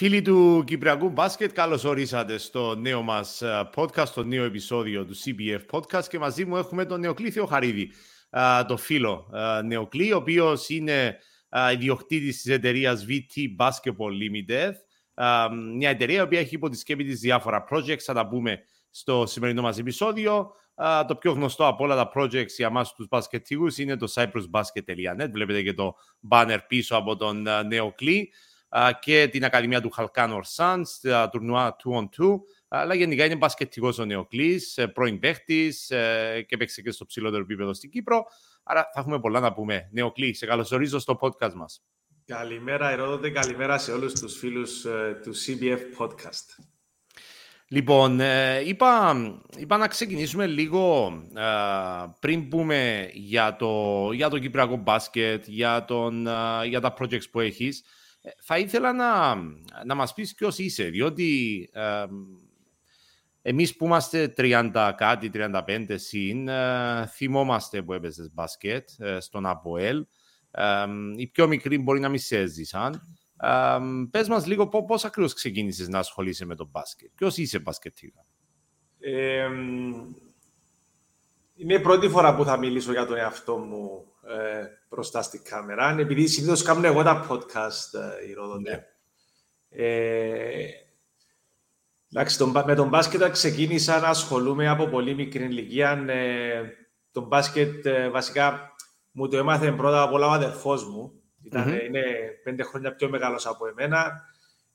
Φίλοι του Κυπριακού Μπάσκετ, καλώς ορίσατε στο νέο μας ε, podcast, στο νέο επεισόδιο του CBF Podcast και μαζί μου έχουμε τον Νεοκλήθιο Χαρίδη, ε, το φίλο ε, Νεοκλή, ο οποίος είναι ιδιοκτήτης της εταιρείας VT Basketball Limited, μια εταιρεία η οποία έχει υπό τη σκέπη της διάφορα projects, θα τα πούμε στο σημερινό μας επεισόδιο. Το πιο γνωστό από όλα τα projects για εμά τους μπασκετικούς είναι το cyprusbasket.net. Βλέπετε και το banner πίσω από τον Νεοκλή και την Ακαδημία του Χαλκάνορ Suns, τα τουρνουά 2 on 2. Αλλά γενικά είναι μπασκετικός ο Νεοκλής, ε, πρώην παίχτης ε, και παίξει και στο ψηλότερο επίπεδο στην Κύπρο. Άρα θα έχουμε πολλά να πούμε. Νεοκλή, σε καλωσορίζω στο podcast μας. Καλημέρα Ερόδοτε, καλημέρα σε όλους τους φίλους ε, του CBF Podcast. Λοιπόν, είπα, είπα να ξεκινήσουμε λίγο πριν πούμε για το, για το Κυπριακό μπάσκετ, για, τον, για τα projects που έχεις. Ε, θα ήθελα να, να μας πεις ποιος είσαι, διότι ε, εμείς που είμαστε 30 κάτι, 35 συν, ε, θυμόμαστε που έπαιζες μπάσκετ ε, στον ΑΠΟΕΛ. Ε, οι πιο μικροί μπορεί να μην σε έζησαν. Ε, πες μας λίγο πώς ακριβώς ξεκίνησες να ασχολείσαι με το μπάσκετ. Ποιος είσαι μπασκετικά. Ε, είναι η πρώτη φορά που θα μιλήσω για τον εαυτό μου ε, μπροστά στην κάμερα. Επειδή συνήθως κάνω εγώ τα podcast, ε, οι Ναι. Ε, εντάξει, με τον μπάσκετ ξεκίνησα να ασχολούμαι από πολύ μικρή ηλικία. Ε, τον μπάσκετ ε, βασικά μου το έμαθε πρώτα απ' όλα ο αδερφός μου. Ήταν, mm-hmm. Είναι πέντε χρόνια πιο μεγάλος από εμένα.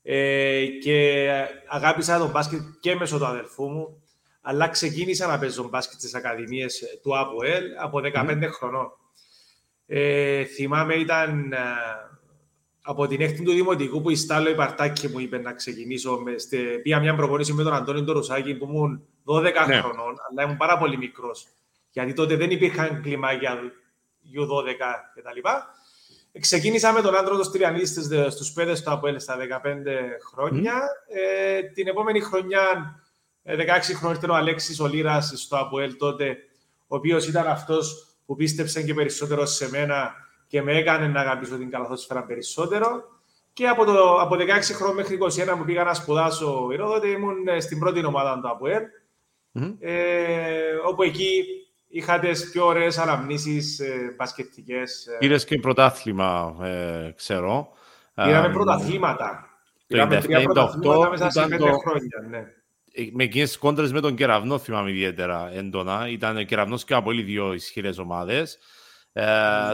Ε, και αγάπησα τον μπάσκετ και μέσω του αδερφού μου. Αλλά ξεκίνησα να παίζω μπάσκετ στις ακαδημίες του ΑΠΟΕΛ από 15 mm-hmm. χρονών. Ε, θυμάμαι ήταν ε, από την έκτη του Δημοτικού που η Στάλο η Παρτάκη μου είπε να ξεκινήσω. Με, στε, πήγα μια προπονήση με τον Αντώνη Ντορουσάκη που ήμουν 12 ναι. χρονών, αλλά ήμουν πάρα πολύ μικρός. Γιατί τότε δεν υπήρχαν κλιμάκια U12 κτλ. Ξεκίνησα με τον άντρο τους Τριανίδη στους πέδε του ΑΠΟΕΛ στα 15 χρόνια. Mm. Ε, την επόμενη χρονιά, 16 ε, χρόνια, ήταν ο Αλέξης Ολύρα στο ΑΠΟΕΛ τότε, ο οποίος ήταν αυτός που πίστεψε και περισσότερο σε μένα και με έκανε να αγαπήσω την καλαθόσφαιρα περισσότερο. Και από, το, από 16 χρόνια μέχρι 21 που πήγα να σπουδάσω Ηρόδοτε, ήμουν ε, στην πρώτη ομάδα του ΑΠΟΕΡ, mm-hmm. ε, όπου εκεί είχα τις πιο ωραίες αναμνήσεις ε, μπασκετικές. Ε. Πήρες και πρωτάθλημα, ε, ξέρω. Πήραμε πρωταθλήματα. Το 1998 μέσα σε πέντε χρόνια, ναι. Ε, με εκείνες τις κόντρες με τον Κεραυνό θυμάμαι ιδιαίτερα έντονα. Ήταν ο Κεραυνός και από όλοι δύο ισχυρές ομάδες. Ε,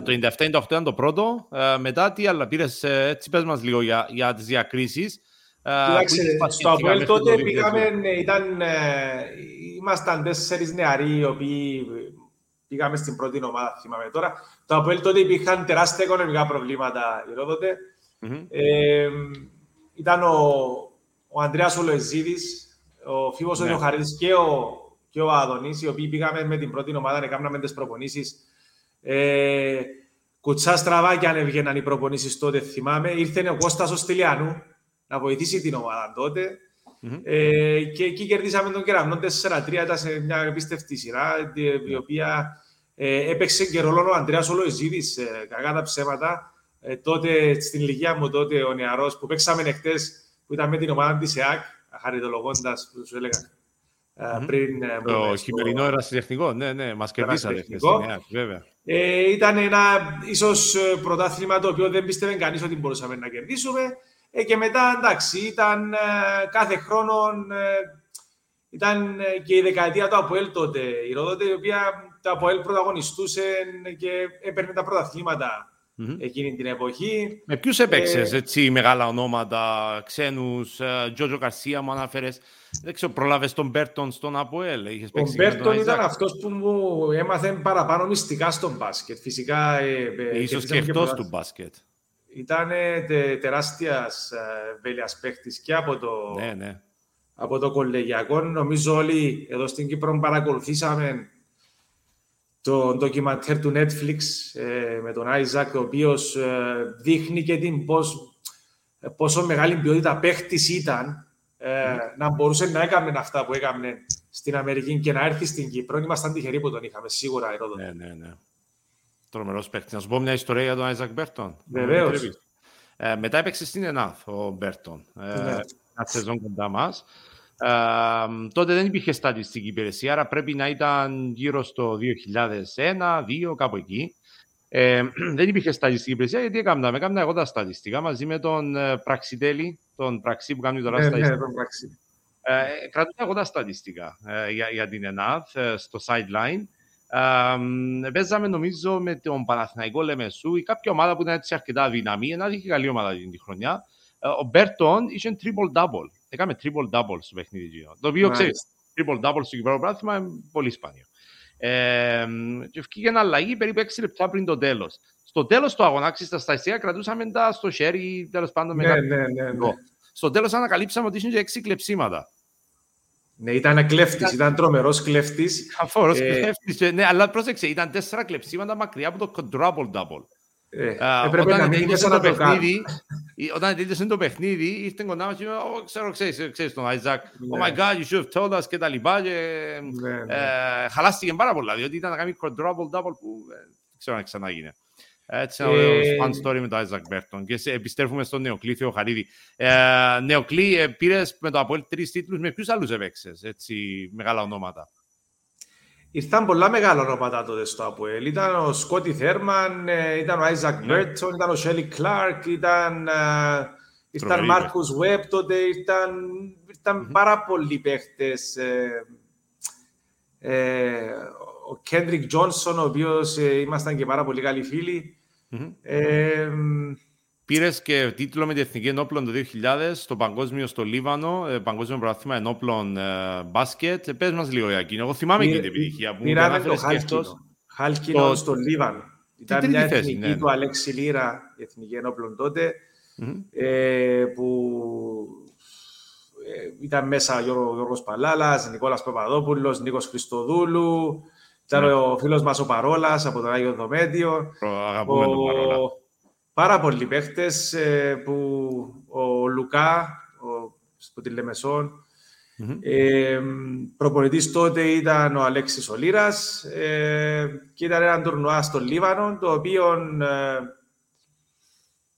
το 97-98 ήταν το πρώτο. Ε, μετά τι άλλα πήρες, ε, έτσι πες μας λίγο για, για τις διακρίσεις. Κοιτάξτε, στο Αποέλ τότε πήγαμε, ήταν, ήμασταν τέσσερις νεαροί οι οποίοι πήγαμε στην πρώτη ομάδα, θυμάμαι τώρα. Το Αποέλ τότε υπήρχαν τεράστια οικονομικά προβλήματα Ηρόδοτε. Mm-hmm. Ε, ήταν ο, ο Ανδρέας Ολοεζίδης, ο Φίβος ναι. ο Διοχαρίδης και ο, και ο Αδονής, οι οποίοι πήγαμε με την πρώτη ομάδα, έκαναμε τις προπονήσεις. Ε, κουτσά στραβά και αν έβγαιναν οι προπονήσεις τότε, θυμάμαι. Ήρθε ο Κώστας ο Στυλιανού να βοηθήσει την ομάδα τότε. Mm-hmm. Ε, και εκεί κερδίσαμε τον Κεραυνό 4-3, ήταν σε μια επίστευτη σειρά, η οποία ε, έπαιξε και ρόλο ο Ανδρέας Ολοεζίδης, ε, κακά τα ψέματα. Ε, τότε, στην ηλικία μου τότε, ο νεαρός που παίξαμε εχθές, που ήταν με την ομάδα της ΕΑΚ, χαριτολογώντα που σου έλεγα mm-hmm. πριν. Ε, το χειμερινό ερασιτεχνικό, ναι, ναι, μας κερδίσατε. βέβαια. Ε, ήταν ένα ίσως ε, πρωτάθλημα το οποίο δεν πίστευε κανείς ότι μπορούσαμε να κερδίσουμε. Ε, και μετά, εντάξει, ήταν ε, κάθε χρόνο. Ε, ήταν και η δεκαετία του Αποέλ τότε, η Ρόδοτε, η οποία το Αποέλ πρωταγωνιστούσε και έπαιρνε τα πρωταθλήματα mm-hmm. εκείνη την εποχή. Με ποιους έπαιξες ε, έτσι μεγάλα ονόματα, ξένους, ε, Τζότζο Γκαρσία μου αναφέρες. Δεν ξέρω, πρόλαβες τον Μπέρτον στον ΑΠΟΕΛ. Ο Μπέρτον ήταν αυτός που μου έμαθε παραπάνω μυστικά στον μπάσκετ. Φυσικά. Ε, ε, ίσως και εκτός του μπάσκετ. Ήταν τε, τεράστιας βέλειας παίχτης και από το, ναι, ναι. από το κολεγιακό. Νομίζω όλοι εδώ στην Κύπρο παρακολουθήσαμε το ντοκιμαντέρ του Netflix ε, με τον Άιζακ, ο οποίος ε, δείχνει και την πώς, ε, πόσο μεγάλη ποιότητα παίχτης ήταν ε, να μπορούσε να έκανε αυτά που έκανε στην Αμερική και να έρθει στην Κύπρο. Ήμασταν τυχεροί που τον είχαμε, σίγουρα εδώ. Ναι, ναι, ναι. Τρομερός παίχτης. Να σου πω μια ιστορία για τον Άιζακ Μπέρτον. Βεβαίως. Ε, μετά έπαιξε στην ΕΝΑΔ ο Μπέρτον. Ε, ναι. Ένα σεζόν κοντά μας. Ε, τότε δεν υπήρχε στατιστική υπηρεσία, άρα πρέπει να ήταν γύρω στο 2001-2002, κάπου εκεί. Ε, δεν υπήρχε στατιστική υπηρεσία, γιατί έκανα, έκανα εγώ τα στατιστικά μαζί με τον ε, Πραξιτέλη, τον Πραξί που κάνει τώρα ναι, στατιστικά. Ναι, τον Πραξί. Ε, κρατούσα εγώ τα στατιστικά ε, για, για την ΕΝΑΘ ε, στο sideline. Ε, παίζαμε νομίζω με τον Παναθηναϊκό Λεμεσού ή κάποια ομάδα που ήταν έτσι αρκετά δύναμη. Η ΕΝΑΘ είχε καλή ομάδα την χρονιά. Ε, ο Μπέρτον είχε triple-double. Έκαμε triple-double στο παιχνίδι. Το οποίο ξέρεις, triple-double στο κυβέρνο πράγμα είναι πολύ σπάνιο. Ε, και βγήκε ένα αλλαγή περίπου 6 λεπτά πριν το τέλος. Στο τέλος του αγώνα, στα στατιστικά κρατούσαμε τα στο χέρι, τέλος πάντων ναι, ναι, ναι, ναι. Στο τέλος ανακαλύψαμε ότι είχε 6 κλεψίματα. Ναι, ήταν κλέφτης, ήταν τρομερός κλέφτης. Αφόρο ε... κλέφτης. Ναι, αλλά πρόσεξε, ήταν τέσσερα κλεψίματα μακριά από το quadruple double. Ε, έπρεπε να μην το παιχνίδι, όταν τελείωσε το παιχνίδι, ήρθε κοντά μας και είπε, ξέρω, ξέρεις, ξέρεις τον Άιζακ, oh my god, you should have told us και τα λοιπά και ναι, ναι. Ε, χαλάστηκε πάρα πολλά, διότι ήταν να κάνει quadruple double που δεν ξέρω αν ξανάγινε. Έτσι ένα ωραίο fun story με τον Άιζακ Μπέρτον. Και επιστρέφουμε στον Νεοκλή Θεοχαρίδη. Ε, Νεοκλή, ε, πήρες με το Αποέλ τρεις τίτλους, με ποιους άλλους έπαιξες, έτσι, μεγάλα ονόματα; Ήρθαν πολλά μεγάλα ονόματα τότε στο Αποέλ. Ήταν ο Σκότι Θέρμαν, ε, ήταν ο Άιζακ Μπέρτον, ήταν ο Σέλι Κλάρκ, ήταν, uh, ήταν Μάρκους Βέμπ τότε, ήταν, ήταν mm-hmm. πάρα πολλοί παίχτες. Ε, ε, ο Κέντρικ Τζόνσον, ο οποίος ε, ήμασταν και πάρα πολύ καλοί φίλοι. Mm-hmm. Ε, Πήρες και τίτλο με την Εθνική Ενόπλων το 2000 στο Παγκόσμιο στο Λίβανο, ε, Παγκόσμιο Πρωτάθλημα Ενόπλων ε, μπάσκετ. Ε, πες μας λίγο για εκείνο. Εγώ θυμάμαι και την επιτυχία που Πήραμε το Χάλκινο, Χάλκινο το... στο Λίβανο. Ήταν μια εθνική ναι, ναι. του Αλέξη Λίρα, η Εθνική Ενόπλων τότε, mm-hmm. ε, που ε, ήταν μέσα ο Γιώργος Παλάλας, Νικόλας Παπαδόπουλος, Νίκος Χριστοδούλου, ήταν ναι. ο φίλος μας ο Παρόλας από το Άγιο Δομέτιο. Αγαπούμε ο... τον Παρόλα πάρα πολλοί παίχτες ε, που ο Λουκά, ο, από τη Λεμεσόν, mm-hmm. ε, προπονητής τότε ήταν ο Αλέξης Ολύρας ε, και ήταν ένα τουρνουά στο Λίβανο, το οποίο ε,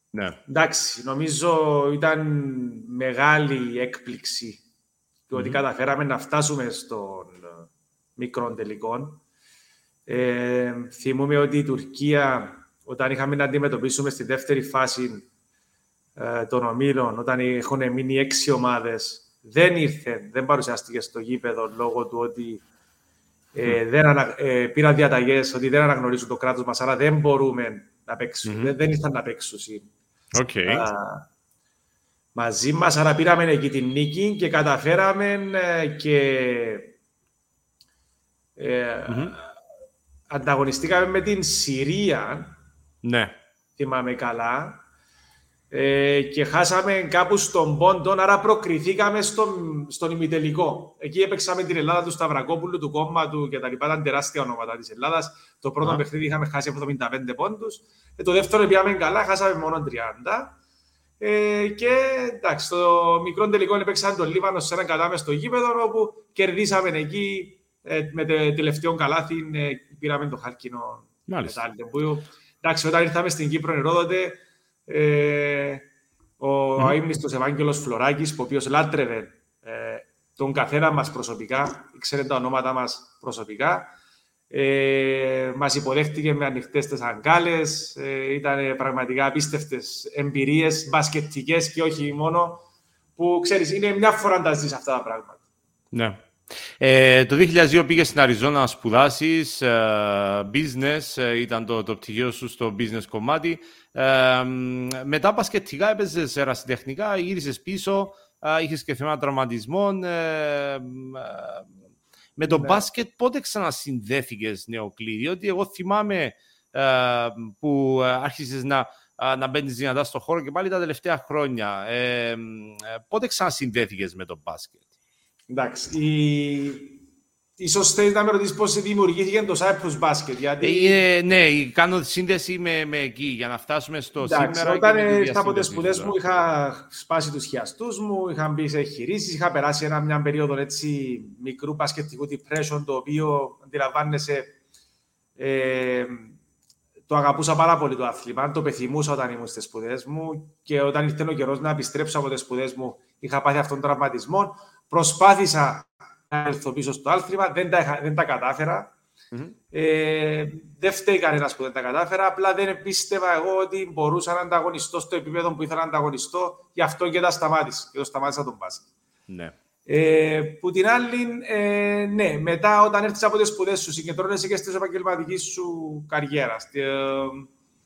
ναι. εντάξει, νομίζω ήταν μεγάλη έκπληξη mm-hmm. ότι καταφέραμε να φτάσουμε στον μικρό τελικό. Ε, θυμούμε ότι η Τουρκία όταν είχαμε να αντιμετωπίσουμε στη δεύτερη φάση ε, των ομίλων, όταν έχουν μείνει έξι ομάδες, δεν ήρθε, δεν παρουσιάστηκε στο γήπεδο λόγω του ότι ε, δεν ανα, ε, πήραν διαταγές ότι δεν αναγνωρίζουν το κράτος μας, άρα δεν μπορούμε να παίξουμε. Δεν, δεν ήρθαν να παίξουν. Okay. μαζί μας, άρα πήραμε εκεί την νίκη και καταφέραμε ε, και ε, mm-hmm. ανταγωνιστήκαμε με την Συρία ναι. Θυμάμαι καλά. Ε, και χάσαμε κάπου στον Πόντον, άρα προκριθήκαμε στον, στον ημιτελικό. Εκεί έπαιξαμε την Ελλάδα του Σταυρακόπουλου, του κόμματου και τα λοιπά. Ήταν τεράστια ονόματα της Ελλάδας. Το πρώτο Α. παιχνίδι είχαμε χάσει 75 πόντους. Ε, το δεύτερο πήγαμε καλά, χάσαμε μόνο 30. Ε, και εντάξει, στο μικρό τελικό έπαιξαν τον Λίβανο σε έναν κατάμε στο γήπεδο, όπου κερδίσαμε εκεί ε, με το τελευταίο καλάθι. Ε, πήραμε το χάλκινο Μάλιστα. Εντάξει, όταν ήρθαμε στην Κύπρο Ερόδοτε, ε, ο mm. αείμνηστος Ευάγγελος Φλωράκης, ο οποίος λάτρευε ε, τον καθένα μας προσωπικά, ήξερε τα ονόματα μας προσωπικά, ε, μας υποδέχτηκε με ανοιχτές τις αγκάλες, ε, ήταν πραγματικά απίστευτες εμπειρίες, μπασκετικές και όχι μόνο, που ξέρεις, είναι μια φορά να τα ζεις αυτά τα πράγματα. Ναι. Ε, το 2002 πήγε στην Αριζόνα να σπουδάσεις. Ε, business, ε, ήταν το, το πτυχίο σου στο business κομμάτι. Ε, μετά πασχετικά έπαιζες σε ερασιτεχνικά, γύρισες πίσω, ε, είχες και θέματα τραυματισμών. Ε, με το ναι. μπάσκετ πότε ξανασυνδέθηκες νεοκλή, διότι εγώ θυμάμαι που άρχισες να, να μπαίνεις δυνατά στο χώρο και πάλι τα τελευταία χρόνια. πότε ξανασυνδέθηκες με το μπάσκετ; Εντάξει. Η... Ίσως θέλεις να με ρωτήσεις πώς δημιουργήθηκε το Cyprus Basket. Γιατί... Ε, ναι, κάνω σύνδεση με, με εκεί για να φτάσουμε στο Εντάξει, σήμερα. Όταν ήρθα από τις σπουδές μου είχα σπάσει τους χιαστούς μου, είχα μπει σε εγχειρήσεις, είχα περάσει ένα, μια περίοδο έτσι, μικρού πασκετικού depression το οποίο αντιλαμβάνεσαι ε, το αγαπούσα πάρα πολύ το άθλημα, το πεθυμούσα όταν ήμουν στις σπουδές μου και όταν ήρθε ο καιρός να επιστρέψω από τις σπουδές μου, είχα πάθει αυτόν τον τραυματισμό. Προσπάθησα να έρθω πίσω στο άθλημα, δεν τα, δεν τα καταφερα Ε, δεν φταίει κανένας που δεν τα κατάφερα. Απλά δεν πίστευα εγώ ότι μπορούσα να ανταγωνιστώ στο επίπεδο που ήθελα να ανταγωνιστώ. Γι' αυτό και τα σταμάτησα. Και το σταμάτησα τον μπάσκετ. Ναι. Ε, που την άλλη, ε, ναι, μετά όταν έρθεις από τις σπουδές σου, συγκεντρώνεσαι και στην επαγγελματική σου καριέρας,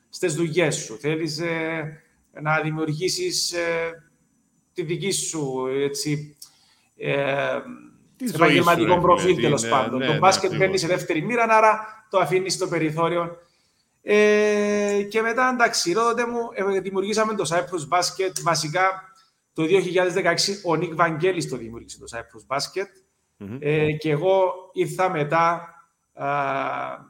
στις δουλειές σου. Θέλεις ε, να δημιουργήσεις ε, τη δική σου έτσι, ε, επαγγελματικό προφίλ τέλος πάντων. Ναι, το ναι, μπάσκετ μπαίνει σε δεύτερη μοίρα, άρα το αφήνεις στο περιθώριο. Ε, και μετά, εντάξει, ρόδοτε μου, ε, δημιουργήσαμε το Cyprus Basket βασικά το 2016 ο Νίκ Βαγγέλης το δημιούργησε το Cyprus Basket mm-hmm. ε, και εγώ ήρθα μετά α, α,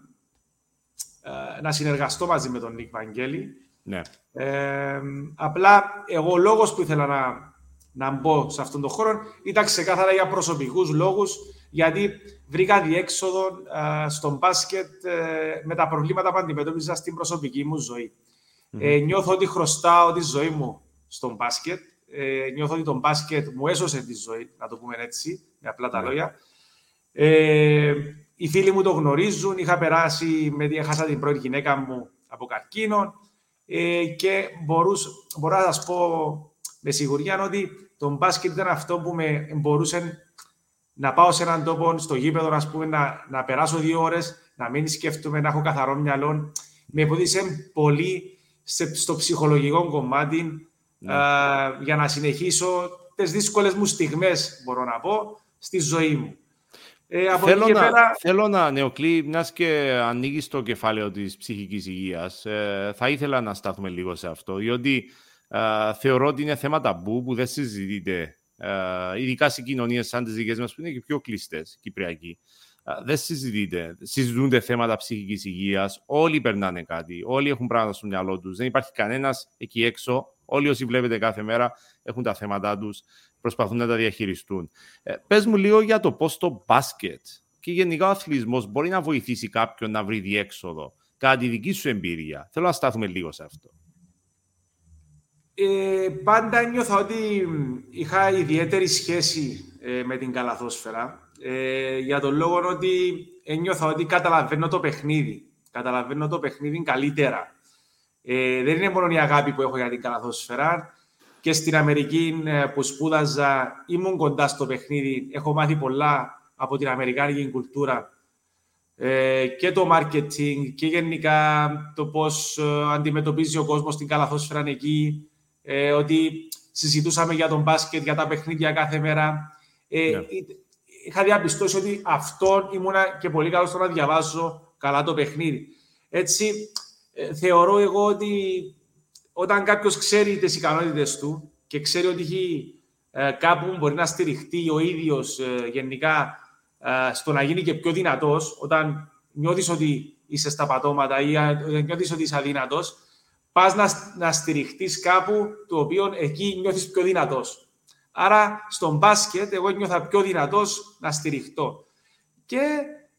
να συνεργαστώ μαζί με τον Νίκ Βαγγέλη. Ναι. Ε, απλά εγώ ο λόγος που ήθελα να, να μπω σε αυτόν τον χώρο ήταν ξεκάθαρα για προσωπικούς λόγους γιατί βρήκα διέξοδο α, στον μπάσκετ ε, με τα προβλήματα που αντιμετώπιζα στην προσωπική μου ζωή. Mm-hmm. Ε, νιώθω ότι χρωστάω τη ζωή μου στον μπάσκετ ε, νιώθω ότι το μπάσκετ μου έσωσε τη ζωή, να το πούμε έτσι, με απλά τα ναι. λόγια. Ε, οι φίλοι μου το γνωρίζουν, είχα περάσει, με έχασα την πρώτη γυναίκα μου από καρκίνο ε, και μπορούσα, μπορώ να σας πω με σιγουριά ότι το μπάσκετ ήταν αυτό που με μπορούσε να πάω σε έναν τόπο, στο γήπεδο, ας πούμε, να, να περάσω δύο ώρες, να μην σκέφτομαι, να έχω καθαρό μυαλό. Με βοήθησε πολύ στο ψυχολογικό κομμάτι ναι. για να συνεχίσω τις δύσκολες μου στιγμές, μπορώ να πω, στη ζωή μου. Ε, από θέλω, να, πέρα... θέλω να, Νεοκλή, μιας και ανοίγεις το κεφάλαιο της ψυχικής υγείας, ε, θα ήθελα να στάθουμε λίγο σε αυτό, διότι ε, θεωρώ ότι είναι θέμα ταμπού που δεν συζητείται, ε, ειδικά σε κοινωνίες σαν τις δικές μας που είναι και πιο κλειστές, κυπριακοί. Ε, δεν συζητείται. Συζητούνται θέματα ψυχικής υγείας. Όλοι περνάνε κάτι. Όλοι έχουν πράγματα στο μυαλό τους. Δεν υπάρχει κανένας εκεί έξω Όλοι όσοι βλέπετε κάθε μέρα έχουν τα θέματα τους, προσπαθούν να τα διαχειριστούν. Ε, πες μου λίγο για το πώς το μπάσκετ και γενικά ο αθλητισμός μπορεί να βοηθήσει κάποιον να βρει διέξοδο. Κατά τη δική σου εμπειρία. Θέλω να στάθουμε λίγο σε αυτό. Ε, πάντα νιώθω ότι είχα ιδιαίτερη σχέση ε, με την καλαθόσφαιρα ε, για τον λόγο ότι νιώθω ότι καταλαβαίνω το παιχνίδι. Καταλαβαίνω το παιχνίδι καλύτερα. Ε, δεν είναι μόνο η αγάπη που έχω για την καλαθόσφαιρα. Και στην Αμερική ε, που σπούδαζα, ήμουν κοντά στο παιχνίδι. Έχω μάθει πολλά από την Αμερικάνικη κουλτούρα ε, και το marketing και γενικά το πώς ε, αντιμετωπίζει ο κόσμος την καλαθόσφαιρα εκεί. Ε, ότι συζητούσαμε για τον μπάσκετ, για τα παιχνίδια κάθε μέρα. Ε, ναι. Είχα διαπιστώσει ότι αυτό ήμουνα και πολύ καλός στο να διαβάζω καλά το παιχνίδι. Έτσι, ε, θεωρώ εγώ ότι όταν κάποιος ξέρει τις ικανότητες του και ξέρει ότι έχει ε, κάπου μπορεί να στηριχτεί ο ίδιος ε, γενικά στο να γίνει και πιο δυνατός, όταν νιώθεις ότι είσαι στα πατώματα ή νιώθεις ότι είσαι αδύνατος, πας να, να στηριχτείς κάπου το οποίο εκεί νιώθεις πιο δυνατός. Άρα στον μπάσκετ εγώ νιώθα πιο δυνατός να στηριχτώ. Και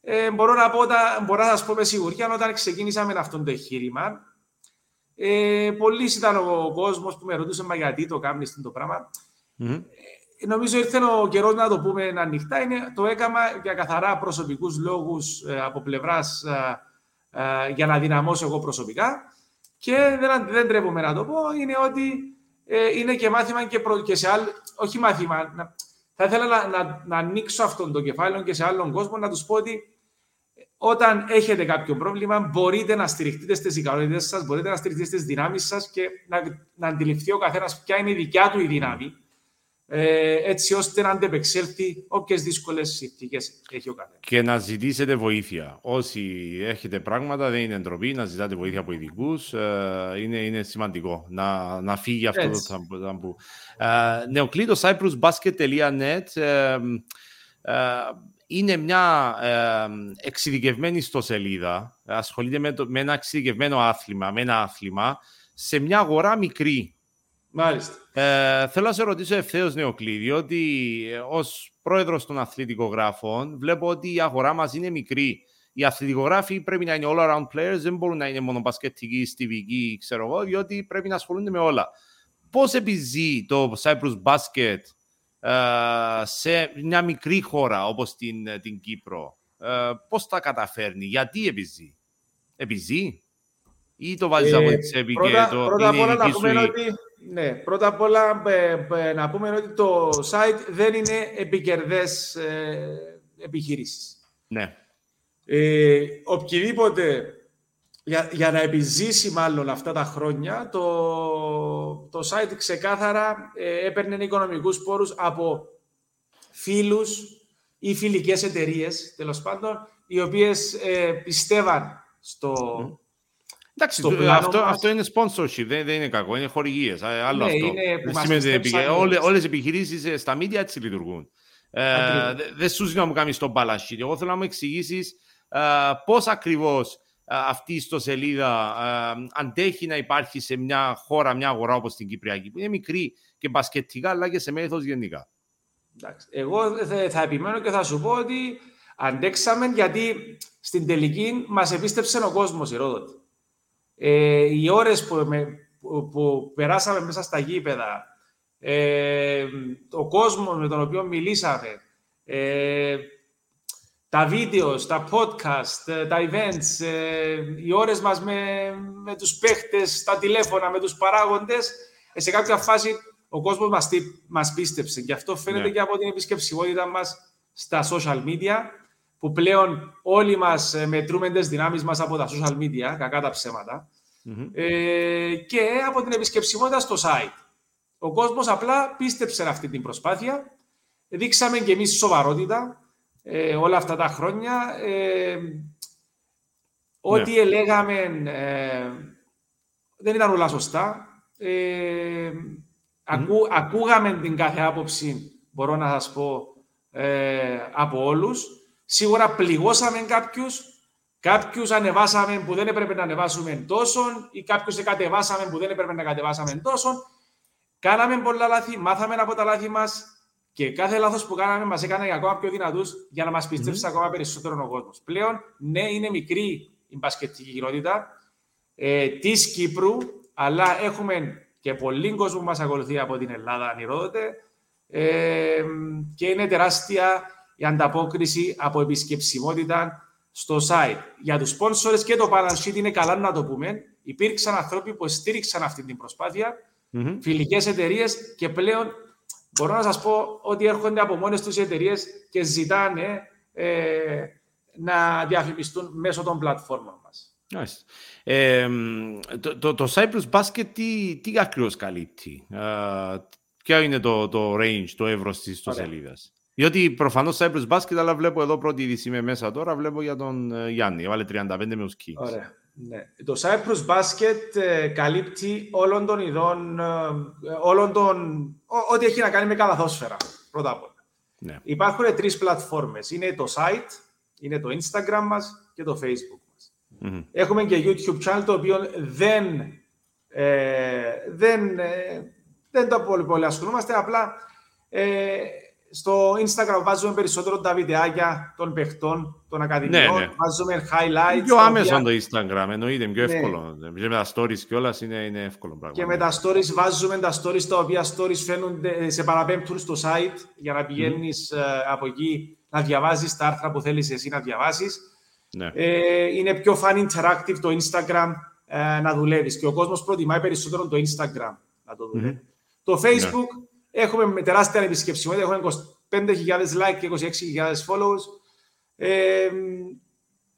ε, μπορώ να πω, μπορώ να σας πω με σιγουριά όταν ξεκίνησα με αυτό το εγχείρημα. Ε, πολλοί ήταν ο κόσμος που με ρωτούσε μα γιατί το κάνεις το πράγμα; Mm-hmm. Ε, νομίζω ήρθε ο καιρός να το πούμε ανοιχτά. Είναι, το έκανα για καθαρά προσωπικούς λόγους ε, από πλευράς ε, ε, για να δυναμώσω εγώ προσωπικά. Και δεν, δεν τρέπομαι να το πω, είναι ότι είναι και μάθημα και, προ, και σε άλλο, όχι μάθημα, να, θα ήθελα να, να, να ανοίξω αυτόν το κεφάλαιο και σε άλλον κόσμο να τους πω ότι όταν έχετε κάποιο πρόβλημα, μπορείτε να στηριχτείτε στις ικανότητες σας, μπορείτε να στηριχτείτε στις δυνάμεις σας και να, να αντιληφθεί ο καθένας ποια είναι η δικιά του η δύναμη, ε, έτσι ώστε να αντεπεξέλθει όποιες δύσκολες συνθήκες έχει ο καθένας. Και να ζητήσετε βοήθεια. Όσοι έχετε πράγματα, δεν είναι ντροπή να ζητάτε βοήθεια από ειδικούς. Ε, είναι, είναι σημαντικό να, να φύγει αυτό έτσι. το ταμπού. Ε, Νεοκλήτος cyprusbasket.net ε, ε, είναι μια ε, εξειδικευμένη ιστοσελίδα, ασχολείται με, το, με ένα εξειδικευμένο άθλημα, με ένα άθλημα, σε μια αγορά μικρή. Μάλιστα. Ε, θέλω να σε ρωτήσω ευθέως, Νεοκλή, ότι ε, ως πρόεδρος των αθλητικογράφων βλέπω ότι η αγορά μας είναι μικρή. οι αθλητικογράφοι πρέπει να είναι all around players, δεν μπορούν να είναι μόνο μπασκετικοί, στιβικοί, ξέρω εγώ, διότι πρέπει να ασχολούνται με όλα. Πώς επιζεί το Cyprus Basket uh, σε μια μικρή χώρα όπως την, την Κύπρο, uh, πώς τα καταφέρνει, γιατί επιζεί, επιζεί ή το βάζεις από τη τσέπη και το πρώτα απ' όλα να πούμε ότι ναι, πρώτα απ' όλα να πούμε ότι το site δεν είναι επικερδές ε, επιχειρήσεις. Ναι. Ε, οποιοδήποτε, για, για να επιζήσει μάλλον αυτά τα χρόνια, το, το site ξεκάθαρα ε, έπαιρνε οικονομικούς πόρους από φίλους ή φιλικές εταιρείες, τέλος πάντων, οι οποίες ε, πιστεύαν στο, Εντάξει, αυτό, αυτό είναι sponsorship, δεν, δεν είναι κακό, είναι χορηγίες. Άλλο ναι, αυτό. Είναι Όλε, όλες οι επιχειρήσεις ε, στα media έτσι λειτουργούν. Ε, δεν σου ζητώ να μου κάνεις τον balance Εγώ θέλω να μου εξηγήσεις ε, πώς ακριβώς ε, αυτή η ιστοσελίδα ε, αντέχει να υπάρχει σε μια χώρα, μια αγορά όπως την Κυπριακή, που είναι μικρή και μπασκετικά, αλλά και σε μέθοδο γενικά. Εντάξει. Εγώ θα επιμένω και θα σου πω ότι αντέξαμε γιατί στην τελική μας επίστεψε ο κόσμος η Ρόδοτη ε, οι ώρες που, που, περάσαμε μέσα στα γήπεδα, ε, ο κόσμος με τον οποίο μιλήσαμε, ε, τα βίντεος, τα podcast, ε, τα events, ε, οι ώρες μας με, με τους παίχτες, τα τηλέφωνα, με τους παράγοντες, ε, σε κάποια φάση ο κόσμος μας, μας πίστεψε. Και αυτό φαίνεται ναι. και από την επισκεψιμότητα μας στα social media, που πλέον όλοι μας ε, μετρούμε τις δυνάμεις μας από τα social media, κακά τα ψέματα, ε, και από την επισκεψιμότητα στο site. Ο κόσμος απλά πίστεψε αυτή την προσπάθεια. Δείξαμε και εμείς σοβαρότητα ε, όλα αυτά τα χρόνια. Ε, ό,τι ναι. έλεγαμε δεν ήταν όλα σωστά. ακούγαμε την κάθε άποψη, μπορώ να σας πω, από όλους. Σίγουρα πληγώσαμε κάποιους, Κάποιους ανεβάσαμε που δεν έπρεπε να ανεβάσουμε τόσο, ή κάποιους κατεβάσαμε που δεν έπρεπε να κατεβάσαμε τόσο. Κάναμε πολλά λάθη, μάθαμε από τα λάθη μας και κάθε λάθος που κάναμε μας έκανε ακόμα πιο δυνατούς για να μας πιστέψει mm-hmm. ακόμα περισσότερο ο κόσμος. Πλέον, ναι, είναι μικρή η μπασκετική κοινότητα ε, της Κύπρου, αλλά έχουμε και πολλοί κόσμο που μας ακολουθεί από την Ελλάδα, ανηρόδοτε. Ε, και είναι τεράστια η ανταπόκριση από επισκεψιμότητα στο site. Για τους sponsors και το balance sheet είναι καλά να το πούμε. Υπήρξαν άνθρωποι που στήριξαν αυτή την προσπάθεια, mm-hmm. φιλικές εταιρείες και πλέον μπορώ να σας πω ότι έρχονται από μόνες τους οι εταιρείες και ζητάνε ε, να διαφημιστούν μέσω των πλατφόρμων μας. Nice. Ε, το, το, το Cyprus Basket τι, τι ακριβώς καλύπτει, uh, ποιο είναι το, το range, το εύρος της ιστοσελίδας. Διότι προφανώς Cyprus Basket, αλλά βλέπω εδώ πρώτη είδηση με μέσα τώρα, βλέπω για τον ε, Γιάννη. Βάλε 35 με του Kings. Ωραία. Ναι. Το Cyprus Basket ε, καλύπτει όλων των ειδών, ε, όλων των, ό,τι έχει να κάνει με καλαθόσφαιρα, πρώτα απ' όλα. Ναι. Υπάρχουν τρεις πλατφόρμες. Είναι το site, είναι το Instagram μας και το Facebook μας. Mm-hmm. Έχουμε και YouTube channel, το οποίο δεν, ε, δεν, ε, δεν το πολύ, πολύ ασχολούμαστε, απλά ε, στο Instagram βάζουμε περισσότερο τα βιντεάκια των παιχτών, των ακαδημιών, ναι, ναι. βάζουμε highlights. Πιο άμεσο οποία... το Instagram, εννοείται, πιο ναι. εύκολο. Και με τα stories κιόλας είναι, είναι εύκολο πράγμα. Και με τα stories βάζουμε τα stories τα οποία stories φαίνονται, σε παραπέμπτουν στο site για να πηγαίνεις mm. από εκεί να διαβάζεις τα άρθρα που θέλεις εσύ να διαβάσεις. Ναι. Ε, είναι πιο fun interactive το Instagram ε, να δουλεύεις. Και ο κόσμος προτιμάει περισσότερο το Instagram να το δουλεύει. Mm-hmm. Το Facebook Έχουμε με τεράστια επισκεψιμότητα, έχουμε 25.000 like και 26.000 followers. Ε,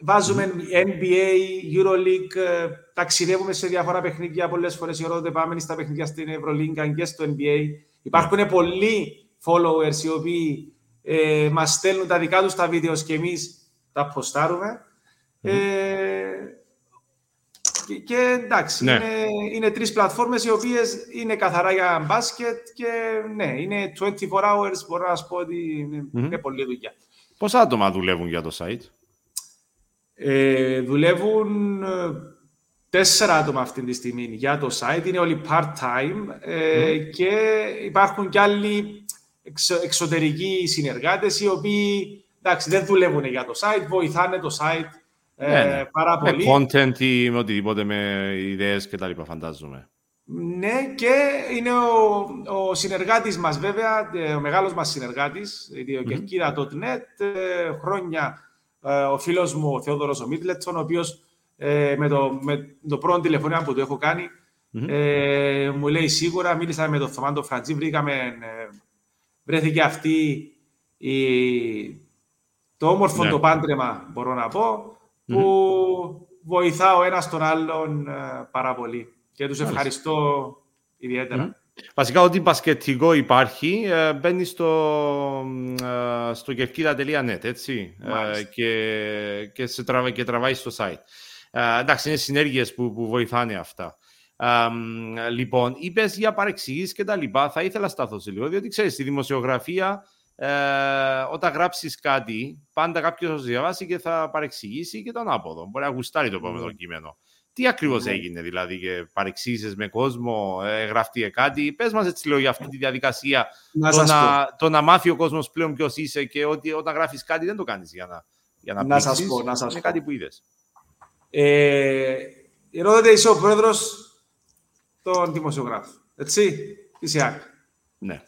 βάζουμε NBA, Euroleague, ε, ταξιδεύουμε σε διάφορα παιχνίδια πολλές φορές. Η ώρα πάμε στα παιχνίδια στην Ευρωλίγκα και στο NBA. Υπάρχουν yeah. πολλοί followers οι οποίοι ε, μας στέλνουν τα δικά τους τα βίντεος και εμείς τα ποστάρουμε. Mm. Ε, και, εντάξει, ναι. είναι, είναι τρεις πλατφόρμες οι οποίες είναι καθαρά για μπάσκετ και ναι, είναι 24 hours. Μπορώ να σα πω ότι είναι, mm-hmm. είναι πολλή δουλειά. Πόσα άτομα δουλεύουν για το site, ε, Δουλεύουν ε, τέσσερα άτομα αυτή τη στιγμή για το site. Είναι όλοι part-time ε, mm. και υπάρχουν και άλλοι εξω, εξωτερικοί συνεργάτες οι οποίοι εντάξει, δεν δουλεύουν για το site, βοηθάνε το site ναι, ναι. πάρα πολύ. Με content ή με οτιδήποτε, με ιδέες και τα λοιπά, φαντάζομαι. Ναι, και είναι ο, ο συνεργάτης μας βέβαια, ε, ο μεγάλος μας συνεργάτης, η mm-hmm. χρόνια ο φίλος μου, ο Θεόδωρος ο Μίτλετσον, ο οποίος με, το, με το πρώτο τηλεφωνία που του έχω κάνει, ε, μου λέει σίγουρα, μίλησα με τον Θωμάντο Φραντζή, βρήκαμε, ε, βρέθηκε αυτή η, το όμορφο ναι. το πάντρεμα, μπορώ να πω, που βοηθά ο ένας τον άλλον ε, πάρα πολύ. Και τους ευχαριστώ ιδιαίτερα. Βασικά, ό,τι μπασκετικό υπάρχει, ε, μπαίνει στο, ε, στο κερκίδα.net, έτσι, ε, και, και, σε τραβά, και τραβάει στο site. Ε, εντάξει, είναι συνέργειες που, που βοηθάνε αυτά. λοιπόν, είπες για παρεξηγήσεις και τα λοιπά. Θα ήθελα να σταθώ σε λίγο, διότι ξέρεις, στη δημοσιογραφία, ε, όταν γράψεις κάτι, πάντα κάποιος θα διαβάσει και θα παρεξηγήσει και τον άποδο. Μπορεί να γουστάρει το επόμενο mm. κείμενο. Τι ακριβώς ναι. έγινε, δηλαδή, και παρεξήγησες με κόσμο, ε, γραφτεί κάτι; Πες μας έτσι λίγο για αυτή τη διαδικασία. Να το, να, το να μάθει ο κόσμος πλέον ποιος είσαι και ότι όταν γράφεις κάτι δεν το κάνεις για να, για να, να σας πω. Να σας είναι κάτι που είδες. Ε, Ρώδετε, είσαι ο πρόεδρος των δημοσιογράφων. Έτσι, της Ναι.